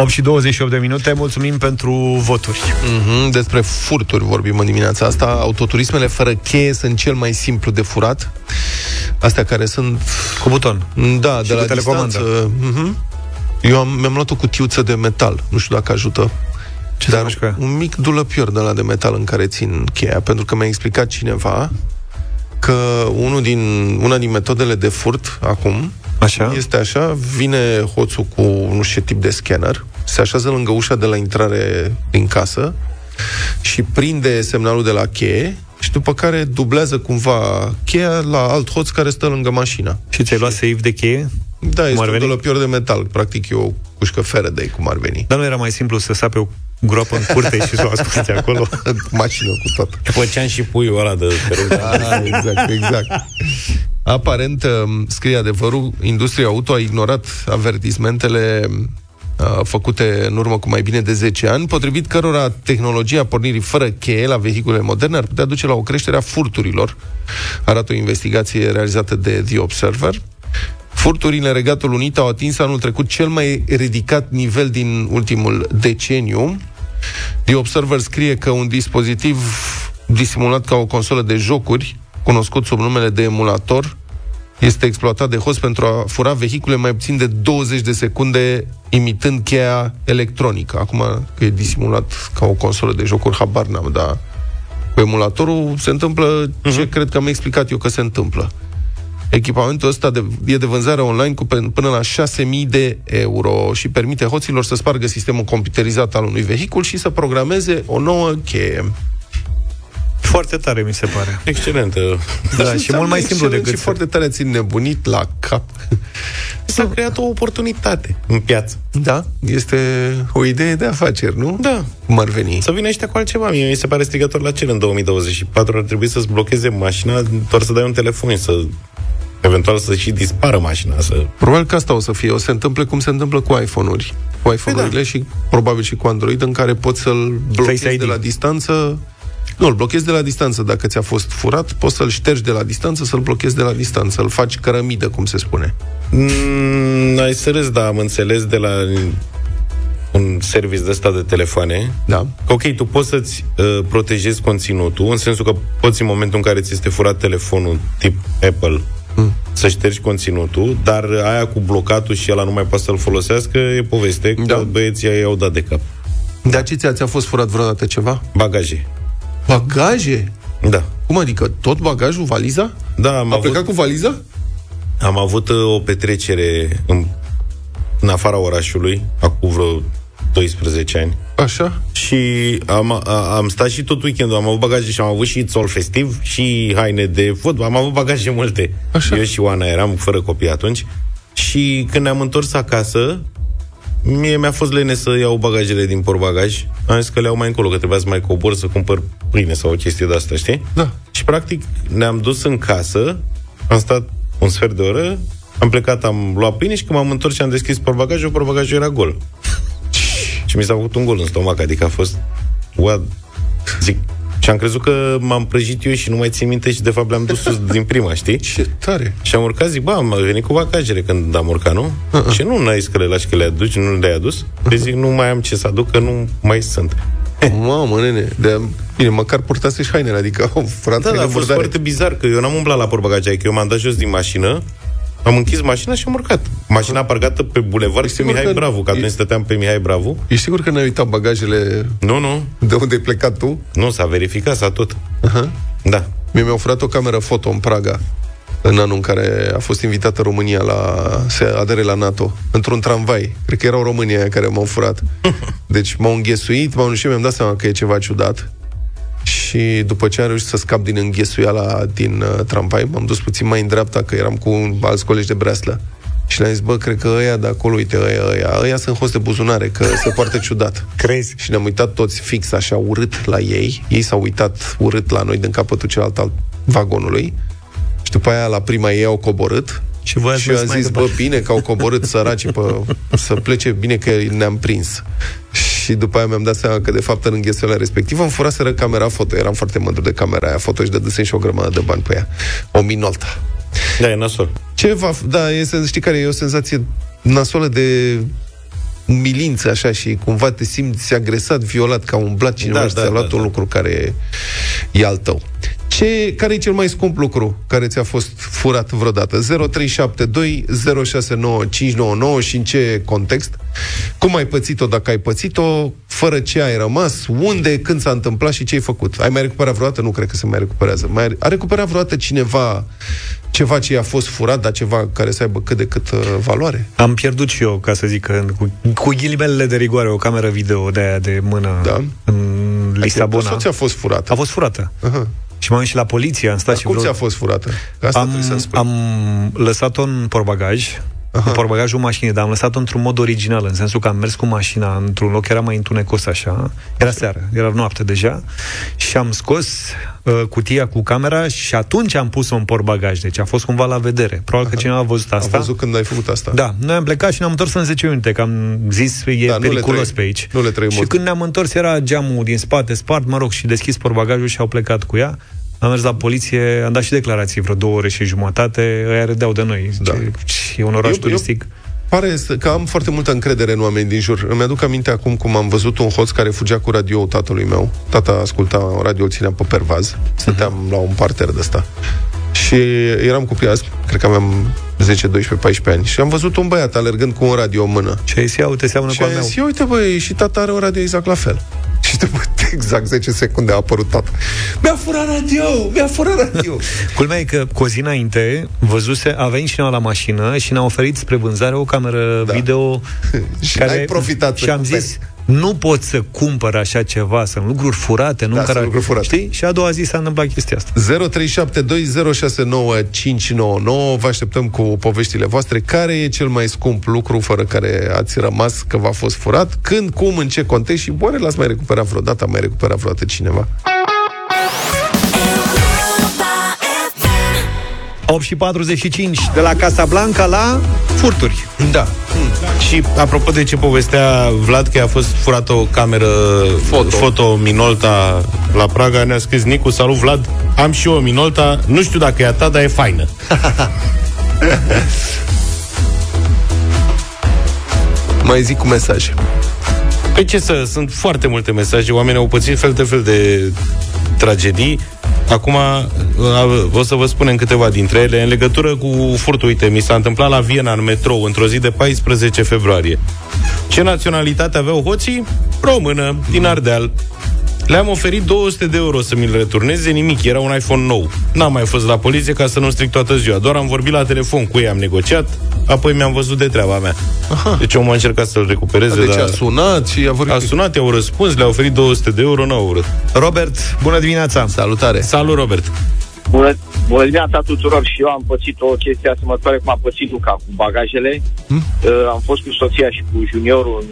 8 și 28 de minute, mulțumim pentru voturi. Mm-hmm, despre furturi vorbim în dimineața asta. Autoturismele fără cheie sunt cel mai simplu de furat. Astea care sunt... Cu buton. Da, Și de cu la telecomandă. distanță. Mm-hmm. Eu am, mi-am luat o cutiuță de metal. Nu știu dacă ajută. Ce Dar un mic dulăpior de la de metal în care țin cheia, pentru că mi-a explicat cineva că unul din, una din metodele de furt acum Așa. este așa, vine hoțul cu nu știu ce tip de scanner, se așează lângă ușa de la intrare din casă și prinde semnalul de la cheie și după care dublează cumva cheia la alt hoț care stă lângă mașina. Și ți-ai luat save de cheie? Da, este ar un veni? dulăpior de metal. Practic e o cușcă Faraday, cum ar veni. Dar nu era mai simplu să sape o groapă în curte și să o ascunzi acolo? Mașină cu tot. Făceam și puiul ăla de pe Ah, exact, exact. Aparent, um, scrie adevărul, industria auto a ignorat avertismentele uh, făcute în urmă cu mai bine de 10 ani, potrivit cărora tehnologia pornirii fără cheie la vehicule moderne ar putea duce la o creștere a furturilor, arată o investigație realizată de The Observer. Furturile în Regatul Unit au atins anul trecut cel mai ridicat nivel din ultimul deceniu. The Observer scrie că un dispozitiv disimulat ca o consolă de jocuri, cunoscut sub numele de emulator, este exploatat de host pentru a fura vehicule mai puțin de 20 de secunde imitând cheia electronică. Acum că e disimulat ca o consolă de jocuri, habar n-am, dar cu emulatorul se întâmplă ce cred că am explicat eu că se întâmplă. Echipamentul ăsta de, e de vânzare online cu pen- până la 6.000 de euro și permite hoților să spargă sistemul computerizat al unui vehicul și să programeze o nouă cheie. Foarte tare, mi se pare. Excelentă. Da, și mult mai simplu decât... Și foarte tare ați nebunit la cap. S-a creat o oportunitate în piață. Da, este o idee de afaceri, nu? Da. Cum ar veni? Să vină ăștia cu altceva. Mie mi se pare strigător la cer în 2024. Ar trebui să-ți blocheze mașina doar să dai un telefon, să eventual să și dispară mașina. Să... Probabil că asta o să fie. O să se întâmple cum se întâmplă cu iPhone-uri. Cu iPhone-urile da. și probabil și cu Android, în care poți să-l blochezi Face ID. de la distanță. Nu, îl blochezi de la distanță. Dacă ți-a fost furat, poți să-l ștergi de la distanță, să-l blochezi de la distanță. Să-l faci cărămidă, cum se spune. Mm, ai să râzi, dar am înțeles de la un service de ăsta de telefoane Da. că, ok, tu poți să-ți uh, protejezi conținutul, în sensul că poți în momentul în care ți este furat telefonul tip Apple Mm. să ștergi conținutul, dar aia cu blocatul și ăla nu mai poate să-l folosească, e poveste că Da. băieții ai au dat de cap. Dar ce ți-a, ți-a fost furat vreodată ceva? Bagaje. Bagaje? Da. Cum adică? Tot bagajul, valiza? Da, am A avut, plecat cu valiza? am avut uh, o petrecere în, în afara orașului, acum vreo 12 ani. Așa? Și am, a, am stat și tot weekendul, am avut bagaje și am avut și sol festiv și haine de fotbal, am avut bagaje multe. Așa. Eu și Oana eram fără copii atunci și când ne-am întors acasă, mie mi-a fost lene să iau bagajele din portbagaj. Am zis că le iau mai încolo, că trebuia să mai cobor să cumpăr pâine sau o chestie de asta, știi? Da. Și practic ne-am dus în casă, am stat un sfert de oră, am plecat, am luat pâine și când m-am întors și am deschis portbagajul, portbagajul era gol. și mi s-a făcut un gol în stomac, adică a fost... What? Zic, și am crezut că m-am prăjit eu și nu mai țin minte și de fapt le-am dus sus din prima, știi? Ce tare! Și am urcat, zic, bă, am venit cu bagajele când am urcat, nu? Uh-uh. Și nu n-ai zis că le lași că le aduci, nu le-ai adus? Uh-huh. zic, nu mai am ce să aduc, că nu mai sunt. Mamă, nene, de bine, măcar purtase și hainele, adică au furat Da, da, a haine fost murdare. foarte bizar, că eu n-am umblat la portbagaj, adică eu m-am dat jos din mașină, am închis mașina și am urcat. Mașina parcată pe bulevard pe sigur Mihai că- Bravu, că atunci stăteam pe Mihai Bravu. Ești sigur că n-ai uitat bagajele Nu, nu, de unde ai plecat tu? nu, s-a verificat, s-a tot. Uh-huh. Da. Mie mi-au furat o cameră foto în Praga în anul în care a fost invitată România la se adere la NATO, într-un tramvai. Cred că erau România aia care m-au furat. Deci m-au înghesuit, m-au și mi-am dat seama că e ceva ciudat. Și după ce am reușit să scap din înghesuiala din uh, tramvai, m-am dus puțin mai în dreapta, că eram cu alți colegi de breaslă. Și le-am zis, bă, cred că ăia de acolo, uite, ăia, ăia, ăia sunt hoste buzunare, că se poartă ciudat. Crezi? Și ne-am uitat toți fix așa urât la ei. Ei s-au uitat urât la noi din capătul celălalt al vagonului. Și după aia la prima ei au coborât. Și voi ați și eu mers am mai zis, bă, departe. bine că au coborât săracii pe, să plece, bine că ne-am prins. Și după aia mi-am dat seama că, de fapt, în înghesuiala respectivă am furaseră camera foto. Eram foarte mândru de camera aia foto și dădusem și o grămadă de bani pe ea. O minolta. Da, e nasol. Ce va, f- da, e, să știi care e o senzație nasoală de umilință așa și cumva te simți agresat, violat, ca umblat cineva Da, da, și da, ți-a da, luat da. un lucru care e al tău. Ce, care e cel mai scump lucru care ți-a fost furat vreodată? 0372 069599 și în ce context? Cum ai pățit-o dacă ai pățit-o? Fără ce ai rămas? Unde? Când s-a întâmplat și ce ai făcut? Ai mai recuperat vreodată? Nu cred că se mai recuperează. Mai, a recuperat vreodată cineva ceva ce i-a fost furat, dar ceva care să aibă cât de cât uh, valoare? Am pierdut și eu, ca să zic, că în- cu, cu ghilimelele de rigoare, o cameră video de aia de mână Da. în Lisabona. Sau ți-a fost furată? A fost furată. Aha. Și m-am dus și la poliție, am stat Dar și cum vreo... ți-a fost furată? Că asta trebuie să am, spui. am lăsat-o în porbagaj, în porbagajul mașinii, dar am lăsat-o într-un mod original, în sensul că am mers cu mașina într-un loc, era mai întunecos așa, era seară, era noapte deja, și am scos uh, cutia cu camera și atunci am pus-o în porbagaj, deci a fost cumva la vedere. Probabil că cineva a văzut asta. Am văzut când ai făcut asta. Da, noi am plecat și ne-am întors în 10 minute, că am zis e Da, da, nu le periculos trăim. pe aici. Nu le trăim și mult. când ne-am întors era geamul din spate spart, mă rog, și deschis porbagajul și au plecat cu ea. Am mers la poliție, am dat și declarații vreo două ore și jumătate, ăia râdeau de noi. Da. Ce, e un oraș Eu- eu- turistic. Pare să- că am foarte multă încredere în oameni din jur. Îmi aduc aminte acum cum am văzut un hoț care fugea cu radio tatălui meu. Tata asculta radio, îl ținea pe pervaz. Stăteam la un parter de ăsta. Și eram cu priaz, cred că aveam 10, 12, 14 ani. Și am văzut un băiat alergând cu un radio în mână. Și ai zis, ia uite, seamănă Și cu al am meu. zis, "Ia uite băi, și tata are un radio exact la fel. Și după exact 10 secunde a apărut tata. Mi-a furat radio! Mi-a furat radio! Culmea e că cu o zi înainte văzuse, a venit cineva la mașină și ne-a oferit spre vânzare o cameră Da. video Și n-ai profitat să Și am cumperi. zis, nu pot să cumpăr așa ceva, sunt lucruri furate, nu Da, care... sunt lucruri furate. Știi? Și a doua zi s-a întâmplat chestia asta. 0372069599 Vă așteptăm cu poveștile voastre. Care e cel mai scump lucru fără care ați rămas că v-a fost furat? Când, cum, în ce context și oare l-ați mai recuperat vreodată? A mai recuperat vreodată cineva? 8 și 45 de la Casablanca la furturi. Da. Și apropo de ce povestea Vlad că a fost furată o cameră foto, foto Minolta la Praga, ne-a scris Nicu, salut Vlad, am și eu o Minolta, nu știu dacă e a ta, dar e faină. Mai zic cu mesaje. Păi ce să, sunt foarte multe mesaje, oamenii au pățit fel de fel de tragedii. Acum a, o să vă spunem câteva dintre ele. În legătură cu furtul, uite, mi s-a întâmplat la Viena, în metrou, într-o zi de 14 februarie. Ce naționalitate aveau hoții? Română, din Ardeal. Le-am oferit 200 de euro să mi-l returneze, nimic, era un iPhone nou. N-am mai fost la poliție ca să nu stric toată ziua, doar am vorbit la telefon cu ei, am negociat, apoi mi-am văzut de treaba mea. Aha. Deci omul a încercat să-l recupereze, Deci dar... a sunat și a vorbit A sunat, i-au răspuns, le-au oferit 200 de euro, n-au vrut. Robert, bună dimineața! Salutare! Salut, Robert! Bună, bună dimineața tuturor și eu am pățit o chestie asemănătoare cum a pățit Luca cu bagajele. Hmm? Uh, am fost cu soția și cu juniorul în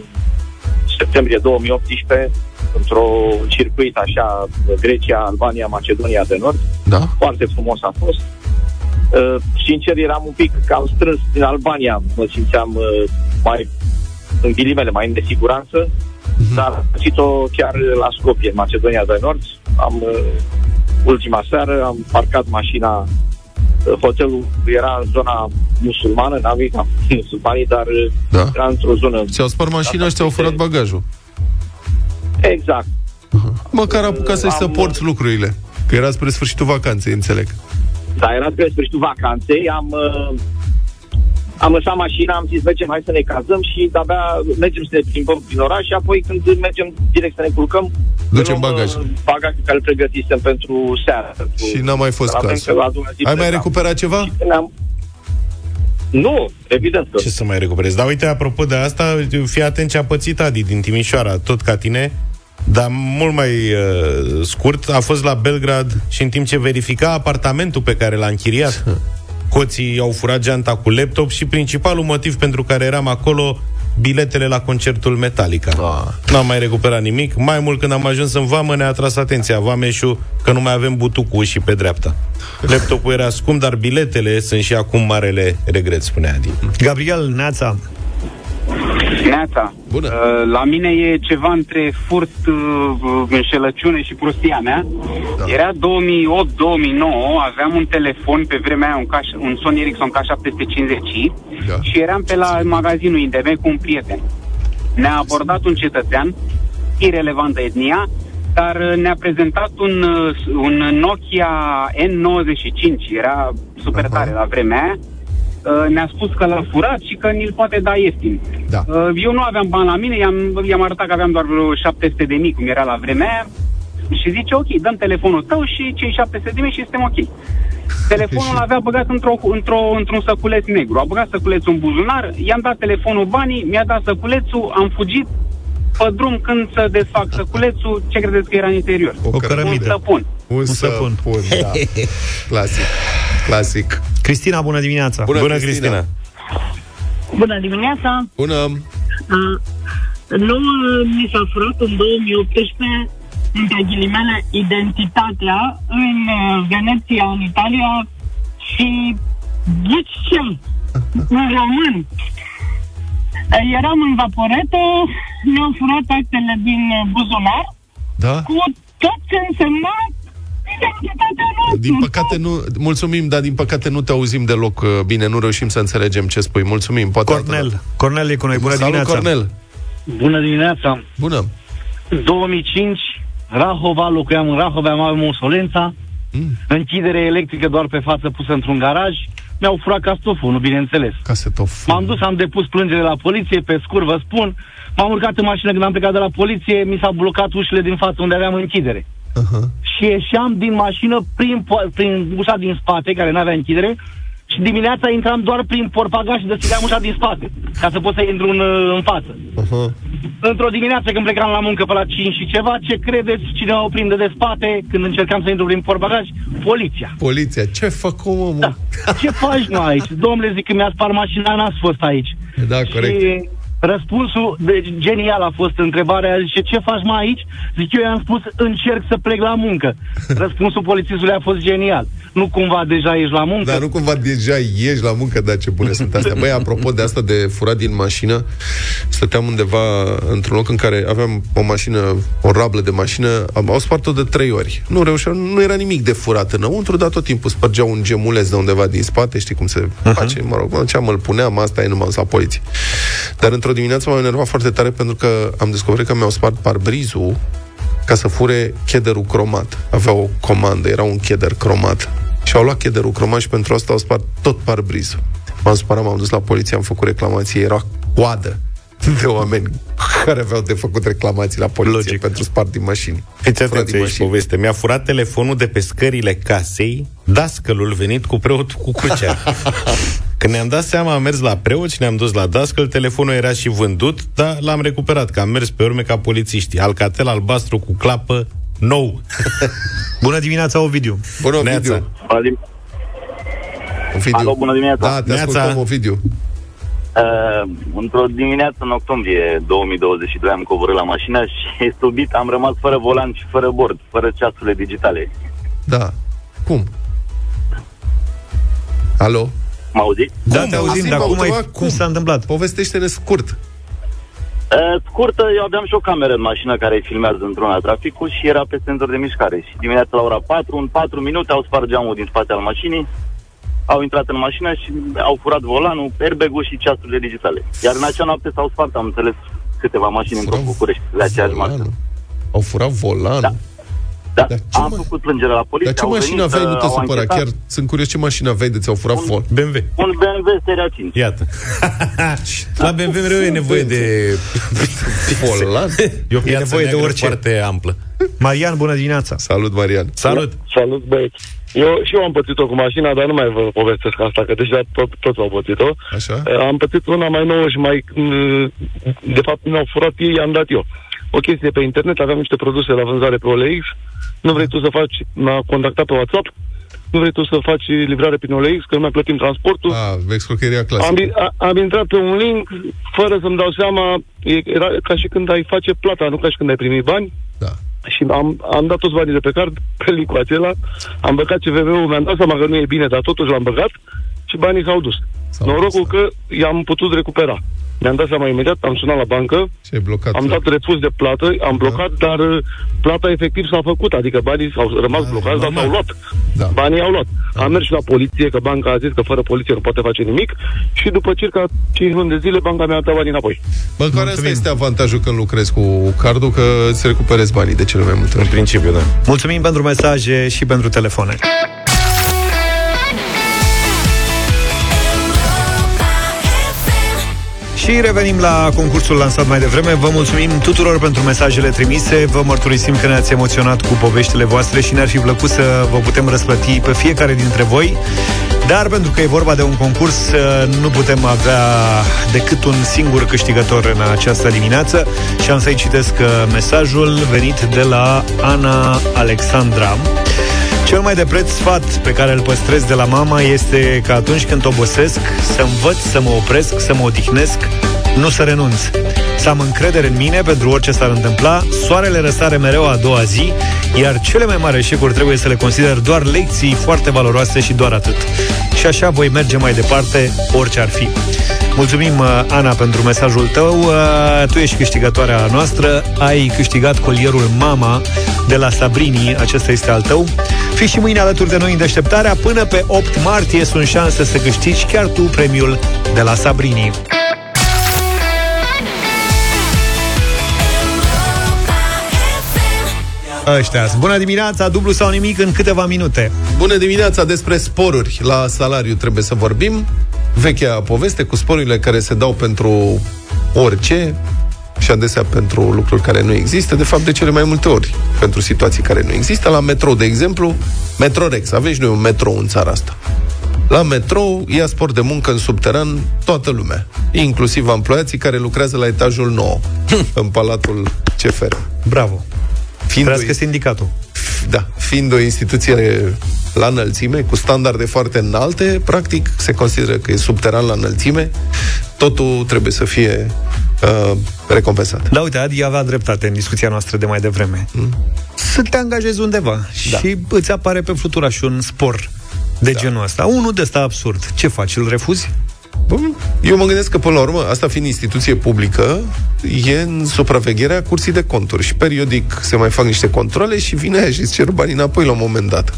septembrie 2018 într-o circuit așa, Grecia, Albania, Macedonia de Nord. Da? Foarte frumos a fost. Uh, sincer, eram un pic cam strâns din Albania. Mă simțeam uh, mai, în ghilimele, mai în nesiguranță. Dar am pățit-o chiar la Skopje, în Macedonia de Nord. Am, uh, ultima seară, am parcat mașina uh, Hotelul era în zona musulmană, n-am venit la musulmanii, dar uh, Da. era într-o zonă... Ți-au spart mașina și ți-au furat bagajul. Exact. Măcar apucasei să Am- porți lucrurile. Că era spre sfârșitul vacanței, înțeleg. Da, era spre sfârșitul vacanței, am, uh, am lăsat mașina, am zis mergem, hai să ne cazăm și de-abia mergem să ne plimbăm prin oraș și apoi când mergem direct să ne culcăm, Ducem luăm, uh, bagajul. bagajul care îl pregătisem pentru seară. Pentru, Și n-a mai fost Să avem cazul. că a doua zi Ai mai plecam. recuperat ceva? Și ne-am- Nu, evident că. Ce să mai recuperezi? Dar uite, apropo de asta, fii atent ce a pățit Adi din Timișoara, tot ca tine, dar mult mai uh, scurt, a fost la Belgrad și în timp ce verifica apartamentul pe care l-a închiriat, hoții au furat geanta cu laptop și principalul motiv pentru care eram acolo, biletele la concertul Metallica. Ah. N-am mai recuperat nimic. Mai mult când am ajuns în vamă ne-a atras atenția vameșul că nu mai avem butucul și pe dreapta. Laptopul era scump, dar biletele sunt și acum marele regret, spunea Adi. Gabriel, Neața, Neața. Bună. Uh, La mine e ceva între furt, uh, înșelăciune și prostia mea. Da. Era 2008-2009, aveam un telefon pe vremea aia, un, K, un Sony Ericsson K750 Da. și eram pe la magazinul INDM cu un prieten. Ne-a abordat un cetățean, irelevant de etnia, dar uh, ne-a prezentat un, uh, un Nokia N95, era super tare la vremea aia. Uh, Ne-a spus că l-a furat și că ni-l poate da ieftin. Da. Uh, Eu nu aveam bani la mine, i-am, i-am arătat că aveam doar vreo 700 de mii, cum era la vremea aia, și zice, ok, dăm telefonul tău și cei 700 de mii și suntem ok. Telefonul l-avea băgat într-o, într-o, într-un săculeț negru. A băgat săculețul în buzunar, i-am dat telefonul banii, mi-a dat săculețul, am fugit pe drum când să desfac săculețul, ce credeți că era în interior? O Un cărămidă. stăpân. Un săpun, da. Clasic. Clasic. Cristina, bună dimineața! Bună, Bună Cristina. Cristina. Bună dimineața! Bună. Uh, nouă mi s-a furat în 2018 între ghilimele identitatea în uh, Veneția, în Italia și ghici ce? Un român. Uh, Eram în vaporetă, mi-au furat actele din uh, buzunar Da? cu tot ce însemna identitatea noastră. Din păcate nu, mulțumim, dar din păcate nu te auzim deloc uh, bine, nu reușim să înțelegem ce spui. Mulțumim, poate Cornel. Cornel e cu noi. Bună Salut, dimineața! Cornel. Bună dimineața! Bună! 2005, Rahova, locuiam în Rahova, aveam o solența, mm. închidere electrică doar pe față pusă într-un garaj, mi-au furat castofonul, bineînțeles. Casetofon. M-am dus, am depus plângere la poliție, pe scurt vă spun, m-am urcat în mașină când am plecat de la poliție, mi s-au blocat ușile din față unde aveam închidere. Uh-huh. Și ieșeam din mașină prin, po- prin ușa din spate, care nu avea închidere, și dimineața intram doar prin portbagaj și deschideam ușa din spate, ca să pot să intru în, în față. Uh-huh. Într-o dimineață când plecam la muncă pe la 5 și ceva, ce credeți cine o prinde de spate când încercam să intru prin portbagaj? Poliția. Poliția. Ce fac omul, mă? Da. Ce faci mă aici? Domnule, zic că mi-a spart mașina, n-ați fost aici. Da, corect. Și răspunsul de, genial a fost întrebarea, zice, ce faci mai aici? Zic, eu i-am spus, încerc să plec la muncă. Răspunsul polițistului a fost genial. Nu cumva deja ești la muncă? Dar nu cumva deja ieși la muncă, dar ce bune sunt astea. Băi, apropo de asta de furat din mașină, stăteam undeva într-un loc în care aveam o mașină, o rablă de mașină, am, au spart-o de trei ori. Nu reușeam, nu era nimic de furat înăuntru, dar tot timpul spărgeau un gemuleț de undeva din spate, știi cum se uh-huh. face, mă rog, mă duceam, îl puneam, asta e, nu m-am la poliție. Dar într-o dimineață m-am enervat foarte tare pentru că am descoperit că mi-au spart parbrizul ca să fure chederul cromat. Avea o comandă, era un cheder cromat. Și au luat chederul cromat și pentru asta au spart tot parbrizul. M-am supărat, m-am dus la poliție, am făcut reclamație, era coadă de oameni care aveau de făcut reclamații la poliție Logic. pentru spart din mașini. Fiți Furat atenți din aici poveste. Mi-a furat telefonul de pe scările casei, dascălul venit cu preot cu crucea. Când ne-am dat seama, am mers la preot și ne-am dus la dascăl, telefonul era și vândut, dar l-am recuperat, că am mers pe urme ca polițiștii. Alcatel albastru cu clapă nou. Bună dimineața, Ovidiu! Bună, Ovidiu! Ovidiu. Alo, bună dimineața! Da, te ascultăm, Ovidiu. Uh, într-o dimineață în octombrie 2022 am coborât la mașină și subit am rămas fără volan și fără bord, fără ceasurile digitale. Da. Cum? Alo? Mă auziți? Da, te auzim, dar cum, ai, autovaz, cum s-a întâmplat? Povestește-ne scurt. Uh, scurtă, eu aveam și o cameră în mașină care filmează într-una traficul și era pe senzor de mișcare. Și dimineața la ora 4, în 4 minute au spart geamul din spate al mașinii, au intrat în mașină și au furat volanul, airbag-ul și ceasurile digitale. Iar în acea noapte s-au spart, am înțeles, câteva mașini într-o București, la aceeași mașină. Au furat volanul? Da. Da, am făcut plângere la poliție. Dar ce au mașină venit, aveai, nu te au supăra? anchetat. Chiar sunt curios ce mașină aveai de ți-au furat vol. BMW. Un BMW Seria 5. Iată. La BMW mereu e nevoie de... Volan? E o E nevoie de orice. foarte amplă. Marian, bună dimineața! Salut, Marian! Salut! Salut, băieți. Eu și eu am pățit-o cu mașina, dar nu mai vă povestesc asta, că deja tot, toți au pățit-o. Așa? Eh, Am pățit una mai nouă și mai... mm, De fapt, mi-au furat ei, i-am dat eu. O chestie pe internet, aveam niște produse la vânzare pe OLX, nu vrei tu să faci, m-a contactat pe WhatsApp, nu vrei tu să faci livrare prin OLX, că nu mai plătim transportul. A, excrocheria clasică. Am, a, am intrat pe un link, fără să-mi dau seama, e- era ca și când ai face plata, nu ca și când ai primit bani. Da. Și am, am dat toți banii de pe card pe linkul acela, am băgat CVV-ul, mi-am dat seama că nu e bine, dar totuși l-am băgat și banii s-au dus. Norocul că i-am putut recupera. Mi-am dat seama imediat, am sunat la bancă, și ai blocat, am da. dat refuz de plată, am blocat, dar uh, plata efectiv s-a făcut, adică banii au rămas blocați, dar s-au luat. Da. Banii au luat. Am mers și la poliție, că banca a zis că fără poliție nu poate face nimic și după circa 5 luni de zile banca mi-a dat banii înapoi. Bă, care asta este avantajul când lucrezi cu cardul, că îți recuperezi banii de cele mai multe ori. În principiu, da. Mulțumim pentru mesaje și pentru telefoane. Și revenim la concursul lansat mai devreme. Vă mulțumim tuturor pentru mesajele trimise. Vă mărturisim că ne-ați emoționat cu poveștile voastre și ne-ar fi plăcut să vă putem răsplăti pe fiecare dintre voi. Dar pentru că e vorba de un concurs, nu putem avea decât un singur câștigător în această dimineață și am să-i citesc uh, mesajul venit de la Ana Alexandra. Cel mai de preț sfat pe care îl păstrez de la mama este că atunci când obosesc, să învăț să mă opresc, să mă odihnesc, nu să renunț. Să am încredere în mine pentru orice s-ar întâmpla, soarele răsare mereu a doua zi, iar cele mai mari eșecuri trebuie să le consider doar lecții foarte valoroase și doar atât. Și așa voi merge mai departe, orice ar fi. Mulțumim, uh, Ana, pentru mesajul tău. Uh, Tu ești câștigătoarea noastră. Ai câștigat colierul Mama de la Sabrini. Acesta este al tău. Fii și mâine alături de noi în deșteptarea. Până pe 8 martie sunt șanse să câștigi chiar tu premiul de la Sabrini. Ăștia Bună dimineața, dublu sau nimic în câteva minute. Bună dimineața, despre sporuri. La salariu trebuie să vorbim. Vechea poveste cu sporurile care se dau pentru orice și adesea pentru lucruri care nu există, de fapt de cele mai multe ori pentru situații care nu există. La metrou, de exemplu, Metrorex. Avem și noi un metrou în țara asta. La metrou ia spor de muncă în subteran toată lumea, inclusiv emploiații care lucrează la etajul 9, în Palatul CFR. Bravo! Fiind Trească sindicatul. Da, fiind o instituție la înălțime, cu standarde foarte înalte, practic se consideră că e subteran la înălțime, totul trebuie să fie uh, recompensat. Da, uite, Adi avea dreptate în discuția noastră de mai devreme. Mm. Să te angajezi undeva da. și îți apare pe fluturaș un spor de da. genul ăsta. Unul de ăsta absurd. Ce faci? Îl refuzi? Bun, Eu mă gândesc că, până la urmă, asta fiind instituție publică, e în supravegherea curții de conturi și periodic se mai fac niște controle și vine aia și îți cer banii înapoi la un moment dat.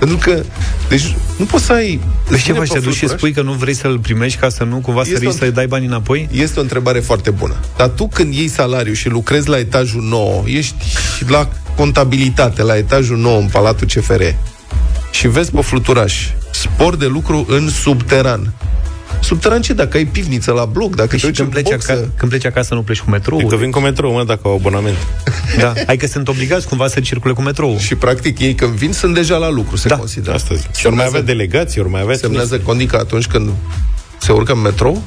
Pentru că, deci, nu poți să ai... Deci ce vine faci? pe Te duci și fluturaș? spui că nu vrei să-l primești ca să nu cumva să Este risci o- să-i dai banii înapoi? Este o întrebare foarte bună. Dar tu când iei salariu și lucrezi la etajul 9, ești la contabilitate, la etajul 9 în Palatul CFR și vezi pe fluturaș spor de lucru în subteran. Subteran ce? Dacă ai pivniță la bloc, dacă te Și duci când în pleci, boxă, aca- când pleci acasă nu pleci cu metrou? Că vin cu metrou, mă, dacă au abonament. Da. Hai că sunt obligați cumva să circule cu metrou. Și practic ei când vin sunt deja la lucru, se Da, consideră. Asta zic. Și ori mai avea delegații, ori mai avea... Semnează condica atunci când se urcă în metrou,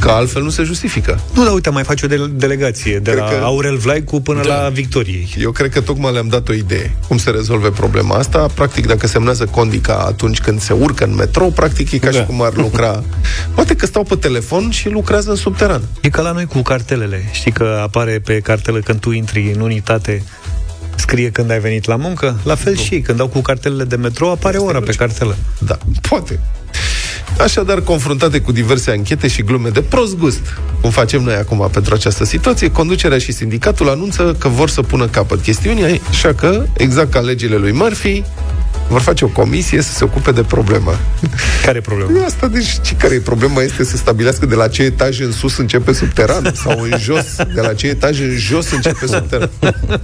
că altfel nu se justifică. Nu, dar uite, mai faci o de- delegație de Cred la că- Aurel Vlaicu până Da. la Victoriei. Eu cred că tocmai le-am dat o idee. Cum se rezolve problema asta? Practic, dacă semnează condica atunci când se urcă în metrou, practic e ca Da. și cum ar lucra. Poate că stau pe telefon și lucrează în subteran. E ca la noi cu cartelele. Știi că apare pe cartelă când tu intri în unitate scrie când ai venit la muncă? La fel și ei, când dau cu cartelele de metrou, apare ora pe cartelă. Da, poate. Așadar, confruntate cu diverse anchete și glume de prost gust, cum facem noi acum pentru această situație, conducerea și sindicatul anunță că vor să pună capăt chestiunii, așa că, exact ca legile lui Murphy, vor face o comisie să se ocupe de problemă. Care e problema? E asta, deci, ce care e problema este să stabilească de la ce etaj în sus începe subteran sau în jos, de la ce etaj în jos începe subteran.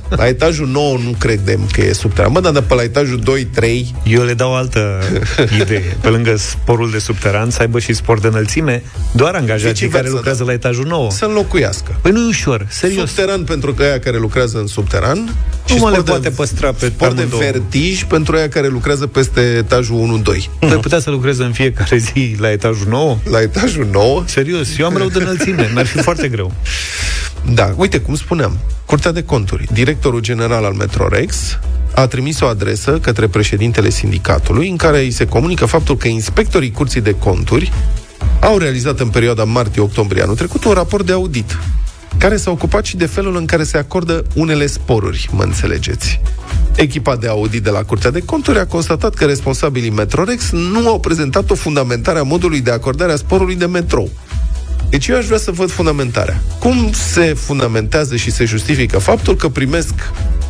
La etajul 9 nu credem că e subteran. Mă, dar de pe la etajul 2-3 Eu le dau o altă idee. Pe lângă sporul de subteran, să aibă și spor de înălțime, doar angajații Viceversa, care lucrează da. la etajul 9. să înlocuiască. Păi nu e ușor, serios. Subteran pentru că aia care lucrează în subteran Nu mă spor le de- poate păstra pe spor de amândouă. vertij pentru aia care lucrează peste etajul 1-2. Păi putea să lucreze în fiecare zi la etajul 9? La etajul 9 Serios, eu am rău de înălțime, mi-ar fi foarte greu. Da, uite, cum spuneam, Curtea de Conturi, directorul general al Metrorex, a trimis o adresă către președintele sindicatului în care îi se comunică faptul că inspectorii Curții de Conturi au realizat în perioada martie-octombrie anul trecut un raport de audit care s-a ocupat și de felul în care se acordă unele sporuri, mă înțelegeți. Echipa de audit de la Curtea de Conturi a constatat că responsabilii Metrorex nu au prezentat o fundamentare a modului de acordare a sporului de metrou. Deci eu aș vrea să văd fundamentarea. Cum se fundamentează și se justifică faptul că primesc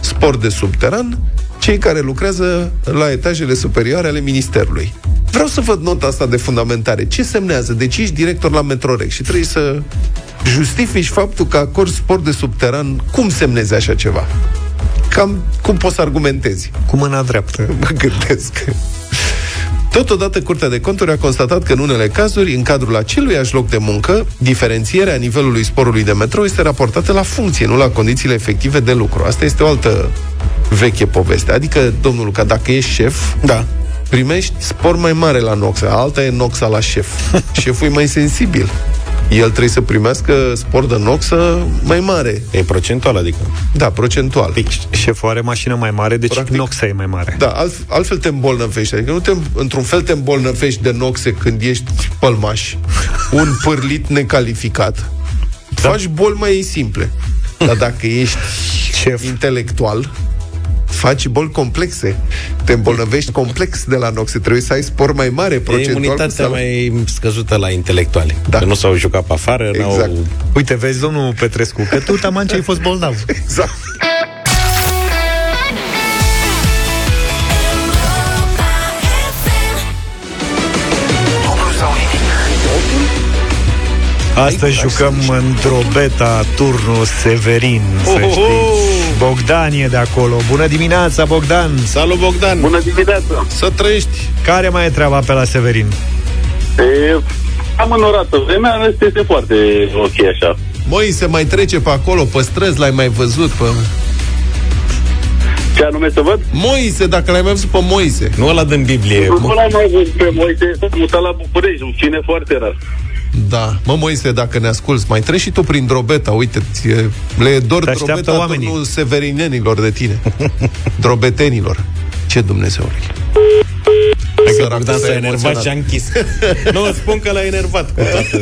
spor de subteran cei care lucrează la etajele superioare ale Ministerului? Vreau să văd nota asta de fundamentare. Ce semnează? Deci ești director la Metrorex și trebuie să justifici faptul că acord spor de subteran. Cum semnezi așa ceva? Cam cum poți să argumentezi? Cu mâna dreaptă. Mă gândesc. Totodată, Curtea de Conturi a constatat că în unele cazuri, în cadrul aceluiași loc de muncă, diferențierea nivelului sporului de metrou este raportată la funcție, nu la condițiile efective de lucru. Asta este o altă veche poveste. Adică, domnul Luca, dacă ești șef, da. primești spor mai mare la noxa. Alta e noxa la șef. Șeful e mai sensibil. El trebuie să primească spor de noxă mai mare. E procentual, adică? Da, procentual. Deci, șeful are mașină mai mare, deci Practic, noxa e mai mare. Da, alt, altfel te îmbolnăvești. Adică nu te, într-un fel te îmbolnăvești de noxe când ești pălmaș, un pârlit necalificat. Da. Faci boli mai simple. Dar dacă ești Șef. intelectual, faci boli complexe. Te îmbolnăvești complex de la noxe. Trebuie să ai spor mai mare E procentual. imunitatea cu sal- mai scăzută la intelectuali. Da. Că nu s-au jucat pe afară, Exact. n-au... Uite, vezi, domnul Petrescu, că tu, Tamancea, ai fost bolnav. Exact. Astăzi jucăm într-o beta turnul Severin, să Oh, oh, oh! știți. Bogdan e de acolo. Bună dimineața, Bogdan! Salut, Bogdan! Bună dimineața! Să trăiești! Care mai e treaba pe la Severin? E, am înorată vremea, în rest este foarte ok așa. Moise mai trece pe acolo, pe străzi, l-ai mai văzut pe... Ce anume să văd? Moise, dacă l-ai mai văzut pe Moise. Nu ăla din Biblie. Nu l-am mai văzut pe Moise, s-a mutat la București, cine foarte rar. Da. Mă, Moise, dacă ne asculți, mai treci și tu prin drobeta. Uite, ție- le e dor Te așteaptă drobeta oamenii. turnul severinenilor de tine. Drobetenilor. Ce Dumnezeule. Hai că Săracul Bogdan s-a s-a enervat emoționat. și a închis. nu, spun că l-a enervat cu toată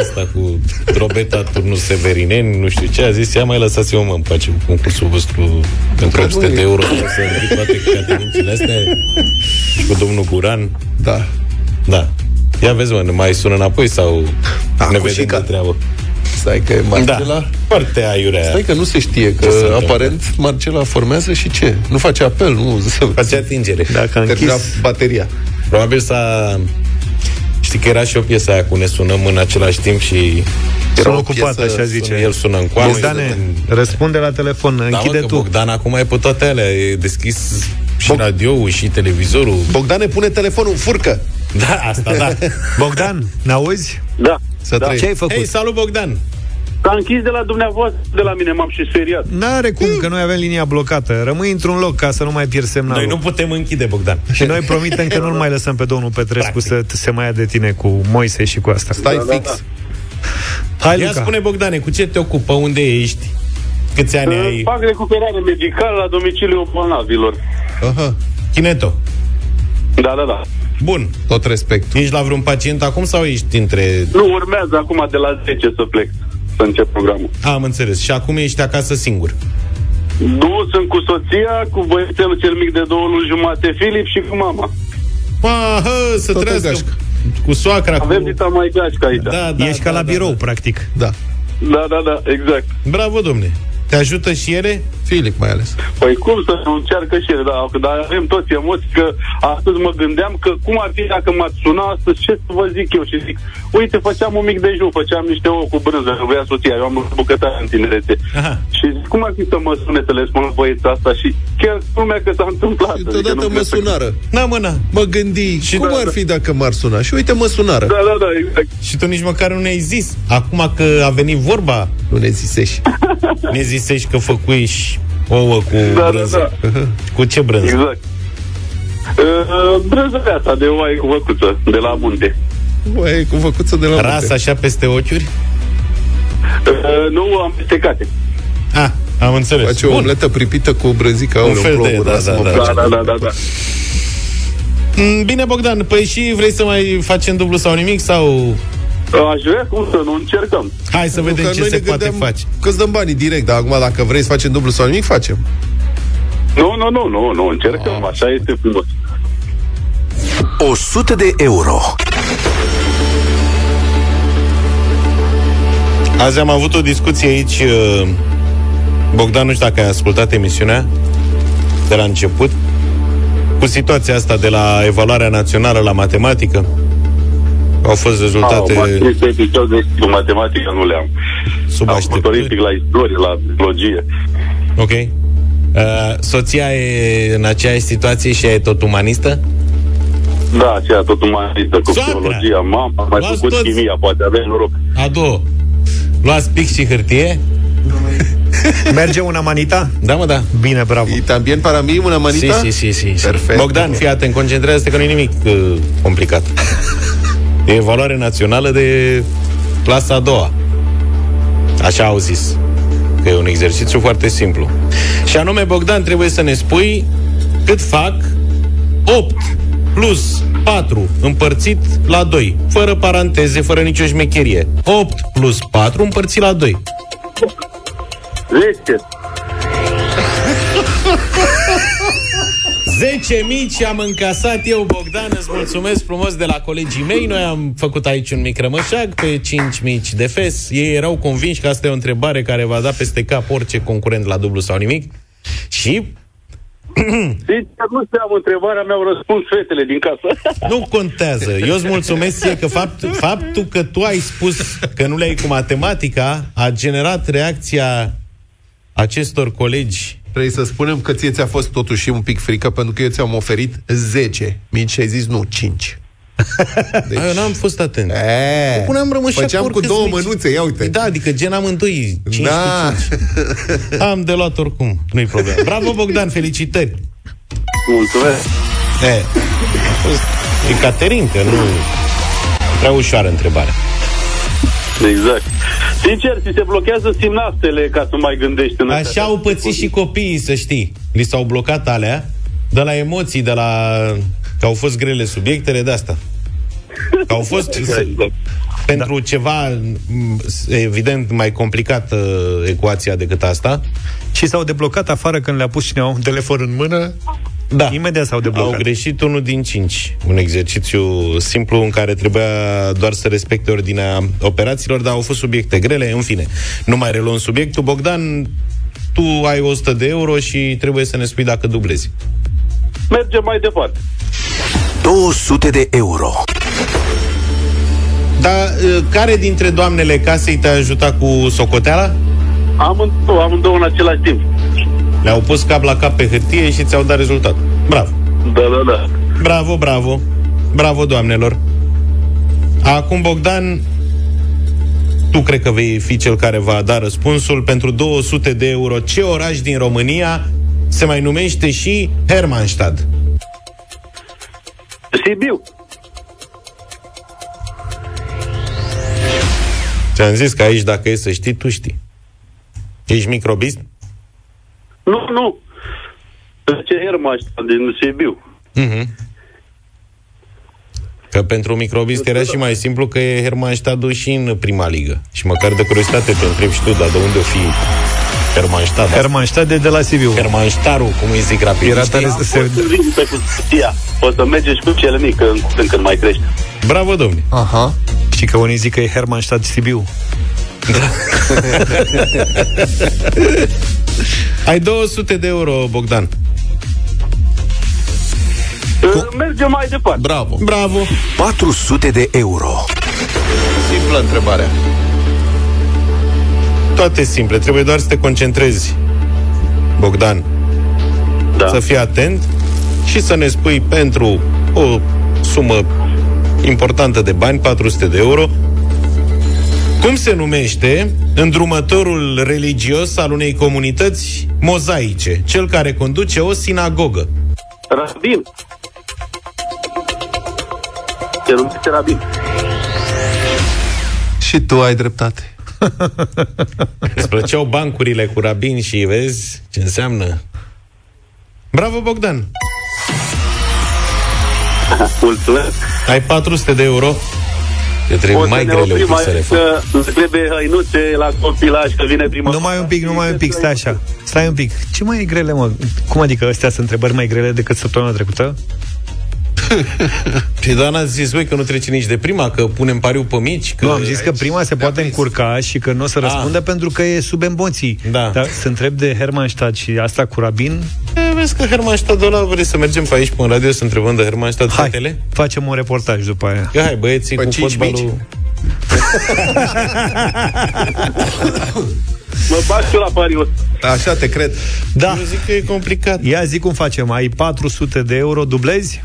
asta, cu drobeta turnul Severineni, nu știu ce, a zis, ia mai lăsați-mă mă în pace cu concursul vostru pentru 800 de euro, o să închid toate categoriile astea și cu domnul Guran. Da. Da. Ia vezi, mă, ne mai sună înapoi sau Da, ne cu vedem Șica. de treabă? Stai că e Marcela... Da, foarte aiurea. Stai că nu se știe, că Ce se întâmplă? aparent Marcela formează și ce? Nu face apel, nu... Face atingere. Dacă a Termina închis... bateria. Probabil s-a... Știi că era și o piesă aia cu ne sunăm în același timp și Sunt o ocupat, piesă, așa zice. el sună în coană. Bogdane, răspunde la telefon, Da, închide mă, că tu. Bogdan acum e pe toate alea, e deschis și radioul și televizorul. Bogdane, pune telefonul, furcă! Da, asta, da. Bogdan, ne auzi? Da. Să Da. trăiești. Ce ai făcut? Hei, salut Bogdan! S-a închis de la dumneavoastră, de la mine, m-am și speriat. N-are cum, că noi avem linia blocată. Rămâi într-un loc ca să nu mai pierzi semnalul. Noi nu putem închide, Bogdan. Și noi promitem că nu-l mai lăsăm pe domnul Petrescu să t- se mai ia de tine cu Moise și cu asta. Stai fix. Hai, Ia Luca. spune, Bogdane, cu ce te ocupă? Unde ești? Câți ani ai? Fac recuperare medicală la domiciliul bolnavilor. Aha. Chineto. Da, da, da. Bun. Tot respect. Ești la vreun pacient acum sau ești între... Nu, urmează acum de la 10 să plec, să încep programul. A, am înțeles. Și acum ești acasă singur. Nu, sunt cu soția, cu băiețelul cel mic de două luni jumate, Filip, și cu mama. Ma, hă, să Toată trăiască gașca. cu soacra. Avem cu... dita mai gașcă aici. Da, da, Ești da, ca la da, birou, da. practic. Da. Da, da, da, exact. Bravo, domne. Te ajută și ele? Filip mai ales. Păi cum să nu încearcă și ele, da, dar avem toți emoții că astăzi mă gândeam că cum ar fi dacă m-ați suna astăzi, ce să vă zic eu și zic, uite, făceam un mic dejun, făceam niște ouă cu brânză, că vrea soția, eu am un bucătar în tinerețe. Aha. Și zic, cum ar fi să mă sune să le spun băieța asta și chiar lumea că s-a întâmplat. Și Adică deodată nu mă cred că- sunară. Na, mâna. Mă gândi, Și cum da, ar da. fi dacă m-ar suna? Și uite, mă sunară. Da, da, da, exact. Și tu nici măcar nu ne-ai zis. Acum că a venit vorba, Nu ne zisești. ne zisești că făcuiși ouă cu Da, da, brânză. da. Cu ce brânză? Exact. Uh, brânzărea asta de oaie cu văcuță, de la munte. Băi, cu făcuță de la Ras munte. așa peste ochiuri? Uh, nu am stecate. Ah, am înțeles. Face o Bun. omletă pripită cu brânzică. Un aoleu, fel plouă, de- da, lasă-mă da, în da. pace. Da, da, da, da, da. Mm, Bine, Bogdan, păi și vrei să mai facem dublu sau nimic? Sau Aș vrea cum să nu încercăm. hai să Nu, vedem că ce noi se ne poate gândeam face? Că îți dăm banii direct, dar acum dacă vrei să facem dublu sau nimic, facem. Nu, nu, nu, nu, nu, încercăm. Așa este frumos. 100 de euro. Azi am avut o discuție aici uh, Bogdan, nu știu dacă ai ascultat emisiunea De la început Cu situația asta de la evaluarea națională la matematică Au fost rezultate Au, aceste episod de știu, matematică nu le-am. Sub Am făcut orific la istorie, la biologie. Ok uh, Soția e în aceeași situație și ea e tot umanistă? Da, aceea tot umanistă cu Soacra! biologia. Mama a mai Luați făcut toți- chimia, poate avea noroc. A doua Luați pix și hârtie? Merge una manita? Da, mă, da Bine, bravo. E tambien para mí una manita? Si, si, si, si. Perfect. Bogdan, fii atent, concentrează-te că nu e nimic uh, complicat. E evaluare națională de clasa a doua. Așa au zis. Că e un exercițiu foarte simplu. Și anume, Bogdan, trebuie să ne spui cât fac 8 plus 4 împărțit la 2, fără paranteze, fără nicio șmecherie. 8 plus 4 împărțit la 2. 10. 10 mici am încasat eu, Bogdan, îți mulțumesc frumos de la colegii mei. Noi am făcut aici un mic rămășag pe 5 mici de fes. Ei erau convinși că asta e o întrebare care va da peste cap orice concurent la dublu sau nimic. Și Sincer, nu știam întrebarea, mi-au răspuns fetele din casă. nu contează. Eu îți mulțumesc ție că fapt, faptul că tu ai spus că nu le-ai cu matematica a generat reacția acestor colegi Trebuie să spunem că ție ți-a fost totuși un pic frică pentru că eu ți-am oferit 10 mici și ai zis nu, 5. Deci... Eu n-am fost atent. E, Puneam rămășac Făceam cu oricâți două mici. mănuțe, ia uite. Da, adică gen amândoi 5 Da. cu 5. Am de luat oricum, nu-i problemă. Bravo, Bogdan, felicitări! Mulțumesc! E, a fost e Caterin, că nu... Prea ușoară întrebarea. Exact. Sincer, ți se blochează simnapsele ca să mai gândești în Așa au pățit și copiii, să știi. Li s-au blocat alea, de la emoții, de la... că au fost grele subiectele, de asta. Că au fost pentru ceva, m, evident, mai complicată ecuația decât asta. Și s-au deblocat afară când le-a pus cineva un telefon în mână. Da. Imediat s-au deblocat. Au greșit unul din cinci. Un exercițiu simplu în care trebuia doar să respecte ordinea operațiilor, dar au fost subiecte grele. În fine, nu mai reluăm subiectul. Bogdan, tu ai 100 de euro și trebuie să ne spui dacă dublezi. Mergem mai departe. 200 de euro. Dar uh, care dintre doamnele casei te-a ajutat cu socoteala? Amândouă, amândouă în același timp. Le-au pus cap la cap pe hârtie și ți-au dat rezultat. Bravo! Da, da, da. Bravo, bravo! Bravo, doamnelor! Acum, Bogdan, tu cred că vei fi cel care va da răspunsul pentru 200 de euro. Ce oraș din România se mai numește și Hermannstad? Sibiu. Ți-am zis că aici, dacă e să știi, tu știi. Ești microbist? Nu, nu. Ce Hermaș din Sibiu. Mhm. Că pentru un microbist era și mai simplu că e Hermannstadul și în prima ligă. Și măcar de curiozitate te întreb și tu, dar de unde o fi Hermannstad? Hermannstad de, de la Sibiu. Hermannstaru, cum îi zic rapid. Era știi? tare să se... Pe cu cutia. O să mergeți cu cele mici când, când, când mai crește. Bravo, domnule. Aha. Și că unii zic că e Hermannstad Sibiu. Ai 200 de euro, Bogdan. Mergem mai departe. Bravo. Bravo. 400 de euro. Simplă întrebarea. Toate simple, trebuie doar să te concentrezi, Bogdan. Da. Să fii atent și să ne spui pentru o sumă importantă de bani, 400 de euro, cum se numește îndrumătorul religios al unei comunități mozaice, cel care conduce o sinagogă? Rabin. Se numește Rabin. Și tu ai dreptate. Îți plăceau bancurile cu rabini și vezi ce înseamnă? Bravo, Bogdan! Mulțumesc. Ai 400 de euro. Te trebuie O să mai ne grele un oprim pic să le aici, fac. că îți trebuie hăinuțe la copilaj, că vine prima... Numai un pic, numai un pic, stai așa. Stai un pic. Ce mai e grele, mă? Cum adică astea sunt întrebări mai grele decât săptămâna trecută? Păi Doana a zis, voi că nu trece nici de prima, că punem pariu pe mici. Că Nu, am zis că prima se poate încurca și că nu o să răspundă pentru că e sub emoții. Da. Dar să întreb de Hermannstadt și asta cu Rabin, E, Vezi că Hermannstadt ăla, vrei să mergem pe aici, pe în radio, să întrebăm de Hermannstadt Hai. fetele? facem un reportaj după aia. Că hai, băieții Pe cu cinci fotbalul... Mă bag și eu la pariul ăsta. Așa te cred. Da. Eu zic că e complicat. Ia zi cum facem. Ai 400 de euro, dublezi?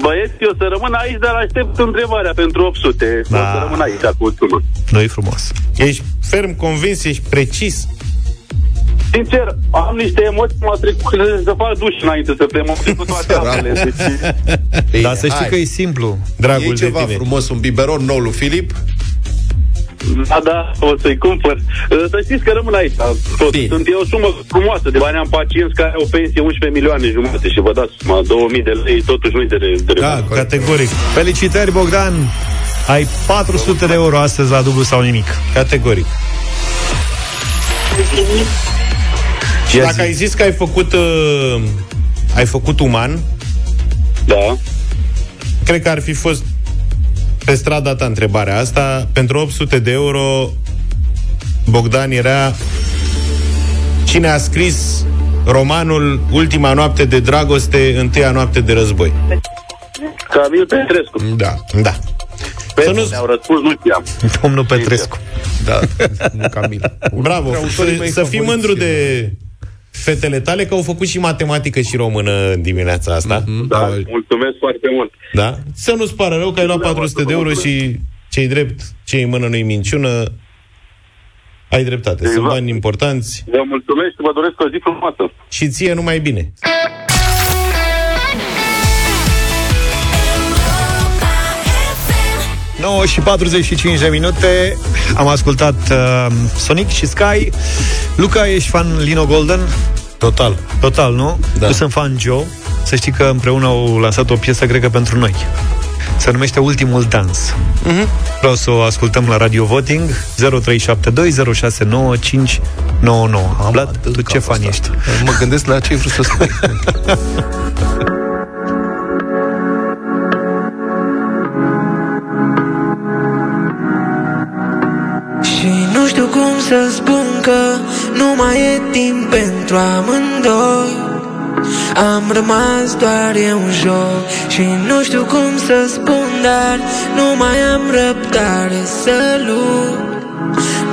Băieți, eu să rămân aici, dar aștept întrebarea pentru 800. Da. O Da. să rămân aici cu ultimul. nu frumos. Ești ferm convins, ești precis. Sincer, am niște emoții, m-a trecut să fac duș înainte să plec, m-am trecut toate apele. Deci, Bine, Dar să știi hai. că e simplu. Dragul E de ceva tine. frumos, un biberon nou lui Filip. Da, da, o să-i cumpăr. Să știți că rămân aici. Tot. Bine. Sunt e o sumă frumoasă de bani. Am pacienți care au pensie 11 milioane jumate și vă dați seama, 2000 de lei, totuși nu-i de, de Da, categoric. Felicitări, Bogdan! Ai 400 de euro astăzi la dublu sau nimic. Categoric. Și Ia dacă zi. ai zis că ai făcut uh, ai făcut uman, Da. cred că ar fi fost pe strada ta întrebarea asta. Pentru 800 de euro, Bogdan era cine a scris romanul Ultima noapte de dragoste, întâia noapte de război. Camil Petrescu. Da. Da. Pe Să nu- ne-au răspuns, nu știam. Domnul Petrescu. Da, nu Camil. Bravo. Dintre autorii Să, mei să fii favoriți mândru și de fetele tale că au făcut și matematică și română în dimineața asta. Mhm. Da, mulțumesc foarte mult. Da? Să nu-ți pară rău că ai luat 400 de euro și cei drept, cei în mână nu-i minciună. Ai dreptate. Sunt Exact. bani importanți Vă mulțumesc și vă doresc o zi frumoasă. și ție numai bine. 9 și 45 de minute Am ascultat uh, Sonic și Sky Luca, ești fan Lino Golden? Total. Total, nu? Da. Eu sunt fan Joe Să știi că împreună au lansat o piesă, cred că pentru noi Se numește Ultimul Dans uh-huh. Vreau să o ascultăm la Radio Voting 0372069599 Vlad, tu ce fan ești? Mă gândesc la ce ai vrut să spui. să spun că nu mai e timp pentru amândoi. Am rămas doar eu în joc Și nu știu cum să spun, dar nu mai am răbdare să lupt.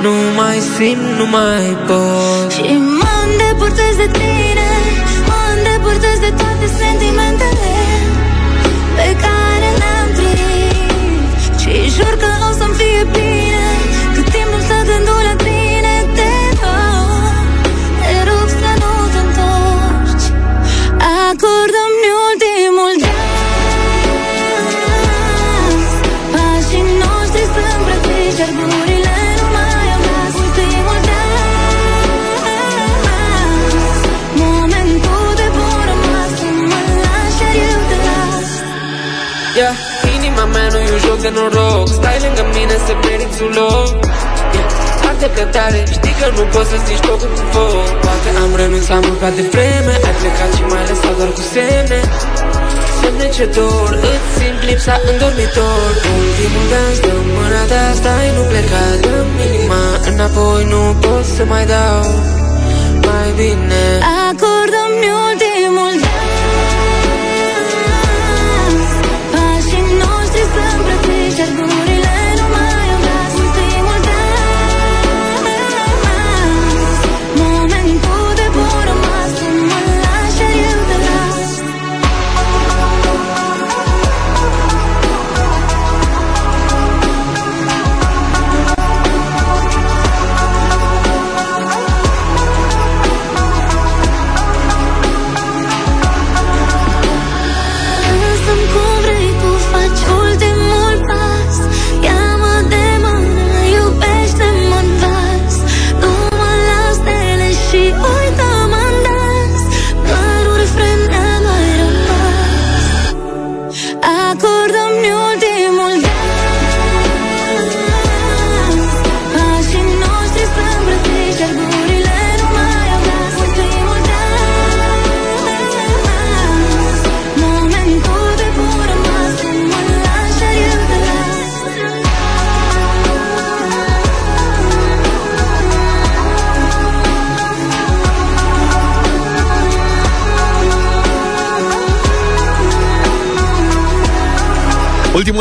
Nu mai simt, nu mai pot. Și mă îndepărtez de tine Mă îndepărtez de toate sentimentele Pe care le-am trăit. Și jur că o să-mi nu e un joc de noroc. Stai lângă mine să meriți un loc. Yeah, Arde pe tare, știi că nu poți să zici totul cu foc. Poate am renunțat mult prea devreme Ai plecat și mai lăsat doar cu semne. Semne ce dor, îți simt lipsa în dormitor. Ultimul dans, dă mâna ta, stai, nu pleca Dă-mi inima înapoi, nu pot să mai dau. Mai bine. Acordă-mi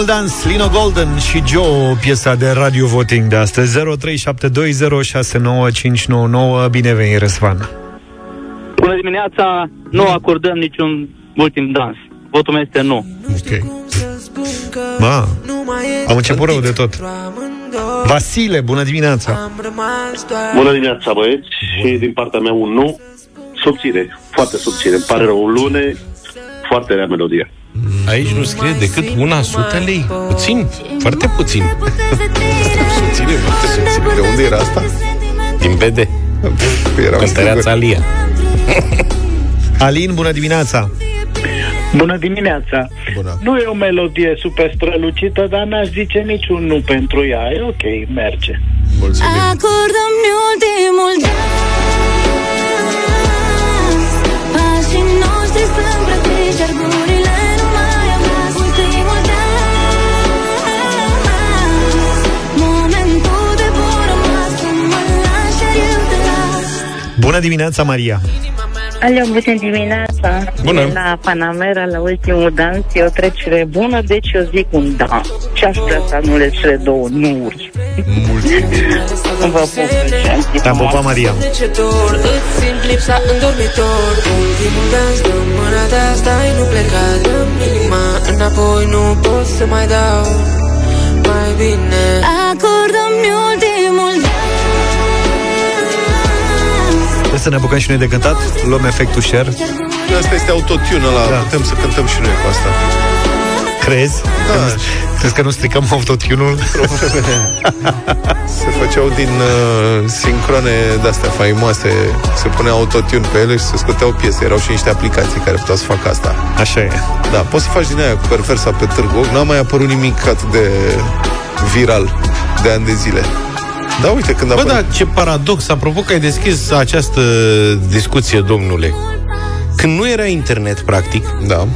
Ultimul dans, Lino Golden și Joe, piesa de radio voting de astăzi 0372069599. Bine veni, Răzvan. Bună dimineața, nu acordăm niciun ultim dans. Votul meu este nu. Ok. Ma, am început rău de tot. Vasile, bună dimineața. Bună dimineața, băieți. Și din partea mea un nu. Subțire, foarte subțire. Îmi pare rău, lune, foarte rea melodie. Aici nu scrie decât una sută lei. Puțin, foarte puțin. Subțire, foarte subțire. De unde era asta? Din BD. Eram Cântăreața Alia. Alin, bună dimineața. Bună dimineața! Bună. Nu e o melodie super strălucită, dar n-aș zice niciun nu pentru ea. E ok, merge. Mulțumim. Acordă-mi ultimul dans Pașii noștri sunt îmbrățiși Bună dimineața, Maria. Alo, bună dimineața! Bună. De La Panamera, la ultimul dans, e o trecere bună, deci eu zic un da. Și aș vrea să anulez cele două nuuri. Vă pup, Te-am pupat, Maria. Trecetor, Trebuie să ne apucăm și noi de cântat? Luăm efectul share. Asta este autotune ăla, da. putem să cântăm și noi cu asta. Crezi? Da. Că nu, crezi că nu stricăm autotune-ul? Se făceau din uh, sincrone de-astea faimoase, se punea autotune pe ele și se scoteau piese. Erau și niște aplicații care puteau să facă asta. Așa e. Da, poți să faci din aia cu perversa pe târgu. N-a mai apărut nimic atât de viral de ani de zile. Da, uite, când a Bă, apărut... da, ce paradox. Apropo că ai deschis această discuție, domnule. Când nu era internet, practic, da.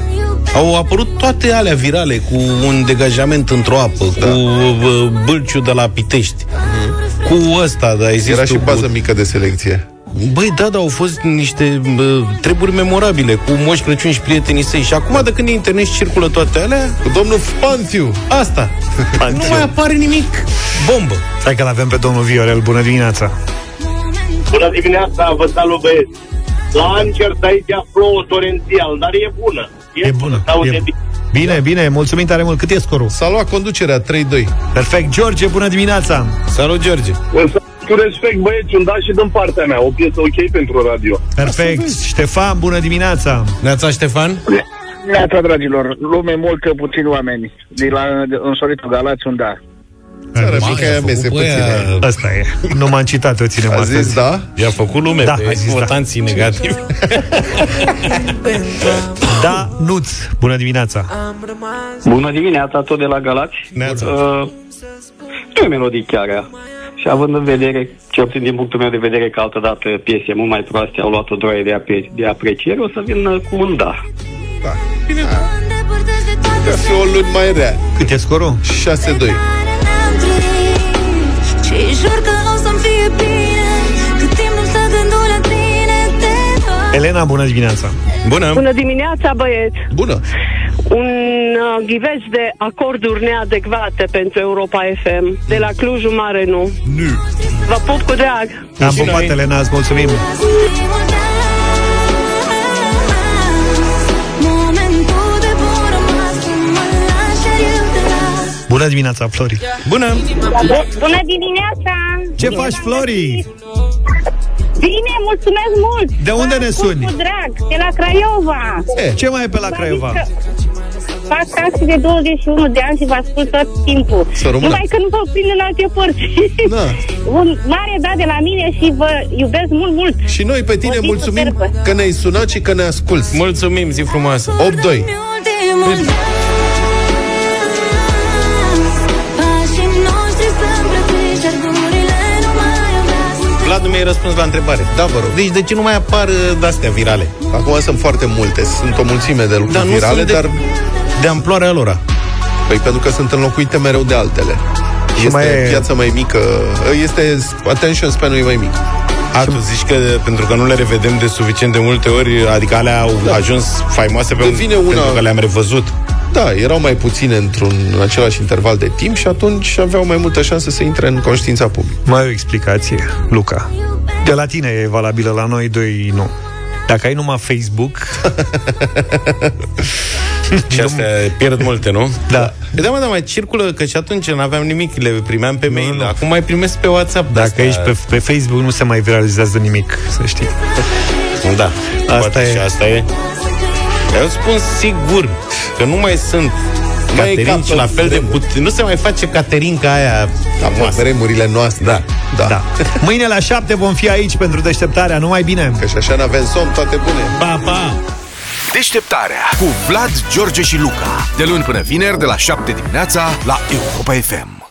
au apărut toate alea virale cu un degajament într-o apă, da. cu uh, bâlciu de la Pitești, cu ăsta, da, ai zis Era tu, și bază cu... mică de selecție. Băi, da, da, au fost niște bă, treburi memorabile cu Moș Crăciun și prietenii săi. Și acum, de când e internet și circulă toate alea... Cu domnul Pantiu. Asta. nu mai apare nimic. Bombă. Hai că l-avem pe domnul Viorel. Bună dimineața. Bună dimineața, vă salut băieți. La Ancert aici plouă torențial, dar e bună. E, E bună. Aude E... bine. Bine, bine, mulțumim tare mult. Cât e scorul? S-a luat conducerea 3-2. Perfect. George, bună dimineața. Salut, George. Însă, cu respect, băieți, un da și din partea mea. O piesă ok pentru radio. Perfect. Ștefan, bună dimineața. Neața, Ștefan. Neața, dragilor, lume multă, puțini oameni. De la de, însoritul Galați, un da. Țara mică aia mese puține. Asta e. Nu m-am citat, o ținem A astăzi. zis da? I-a făcut lume Da, pe a zis da. votanții negativi. Da, Nuț, bună dimineața. Bună dimineața, tot de la Galați. Neața. Uh, nu e melodie chiar ea. Și având în vedere, cel puțin din punctul meu de vedere, că altădată piese mult mai proaste au luat o droaie de, apre- de apreciere, o să vin uh, cu un da. Da. Că fi o luni mai rea. Cât e scorul? 6-2. Elena, bună dimineața. Bună. Bună dimineața, băieți! Bună! Un uh, ghivez de acorduri neadecvate pentru Europa FM. De la Clujul Mare, nu. Nu. Vă pup cu drag! Am pupat, Elena, îți mulțumim. Momentul de bun rămas Să mă lași iar eu te las Bună dimineața, Flori. Bună. Bună dimineața! Ce faci, Flori? Bine, mulțumesc mult! De unde ne Ascult suni? Cu drag, de la Craiova. E, ce mai e pe la Craiova? Fac taxi de 21 de ani și vă ascult tot timpul. Să rămână. Numai că nu vă prind în alte părți. Da. Un mare da de la mine și vă iubesc mult, mult. Și noi pe tine O zi mulțumim superbă. că ne-ai sunat și că ne asculti. Mulțumim, zi frumoasă. 8-2. Glas Vlad nu mi-ai răspuns la întrebare. Da, vă rog. Deci de ce nu mai apar uh, de-astea virale? Acum sunt foarte multe, sunt o mulțime de lucruri Dar nu virale, sunt de, dar... de amploarea lor. Păi pentru că sunt înlocuite mereu de altele. Și este mai e- viața mai mică, este attention span-ul e mai mic. A, tu zici că pentru că nu le revedem de suficient de multe ori, adică alea au Da. ajuns faimoase pe Devine pentru una- că le-am revăzut. Da, erau mai puține într-un în același interval de timp și atunci aveau mai multă șansă să intre în conștiința publică. Mai o explicație, Luca. De la tine e valabilă, la noi doi nu. Dacă ai numai Facebook... Și astea pierd multe, nu? Da. Da, mă, da, mai circulă, că și atunci nu aveam nimic, le primeam pe mail, nu. acum mai primesc pe WhatsApp. Dacă ești pe, pe Facebook, nu se mai viralizează nimic, să știi. Da, Asta poate e. și asta e. Eu spun sigur că nu mai sunt Mai e caterinci ca pe la fel de vremuri. puțin. Nu se mai face caterinca aia Ca pe famoasă. vremurile noastre. Da. da. Da. Mâine la șapte vom fi aici pentru deșteptarea. Numai bine! Că și așa n-avem somn, toate bune. Pa, pa! Deșteptarea cu Vlad, George și Luca. De luni până vineri, de la 7 dimineața, la Europa FM.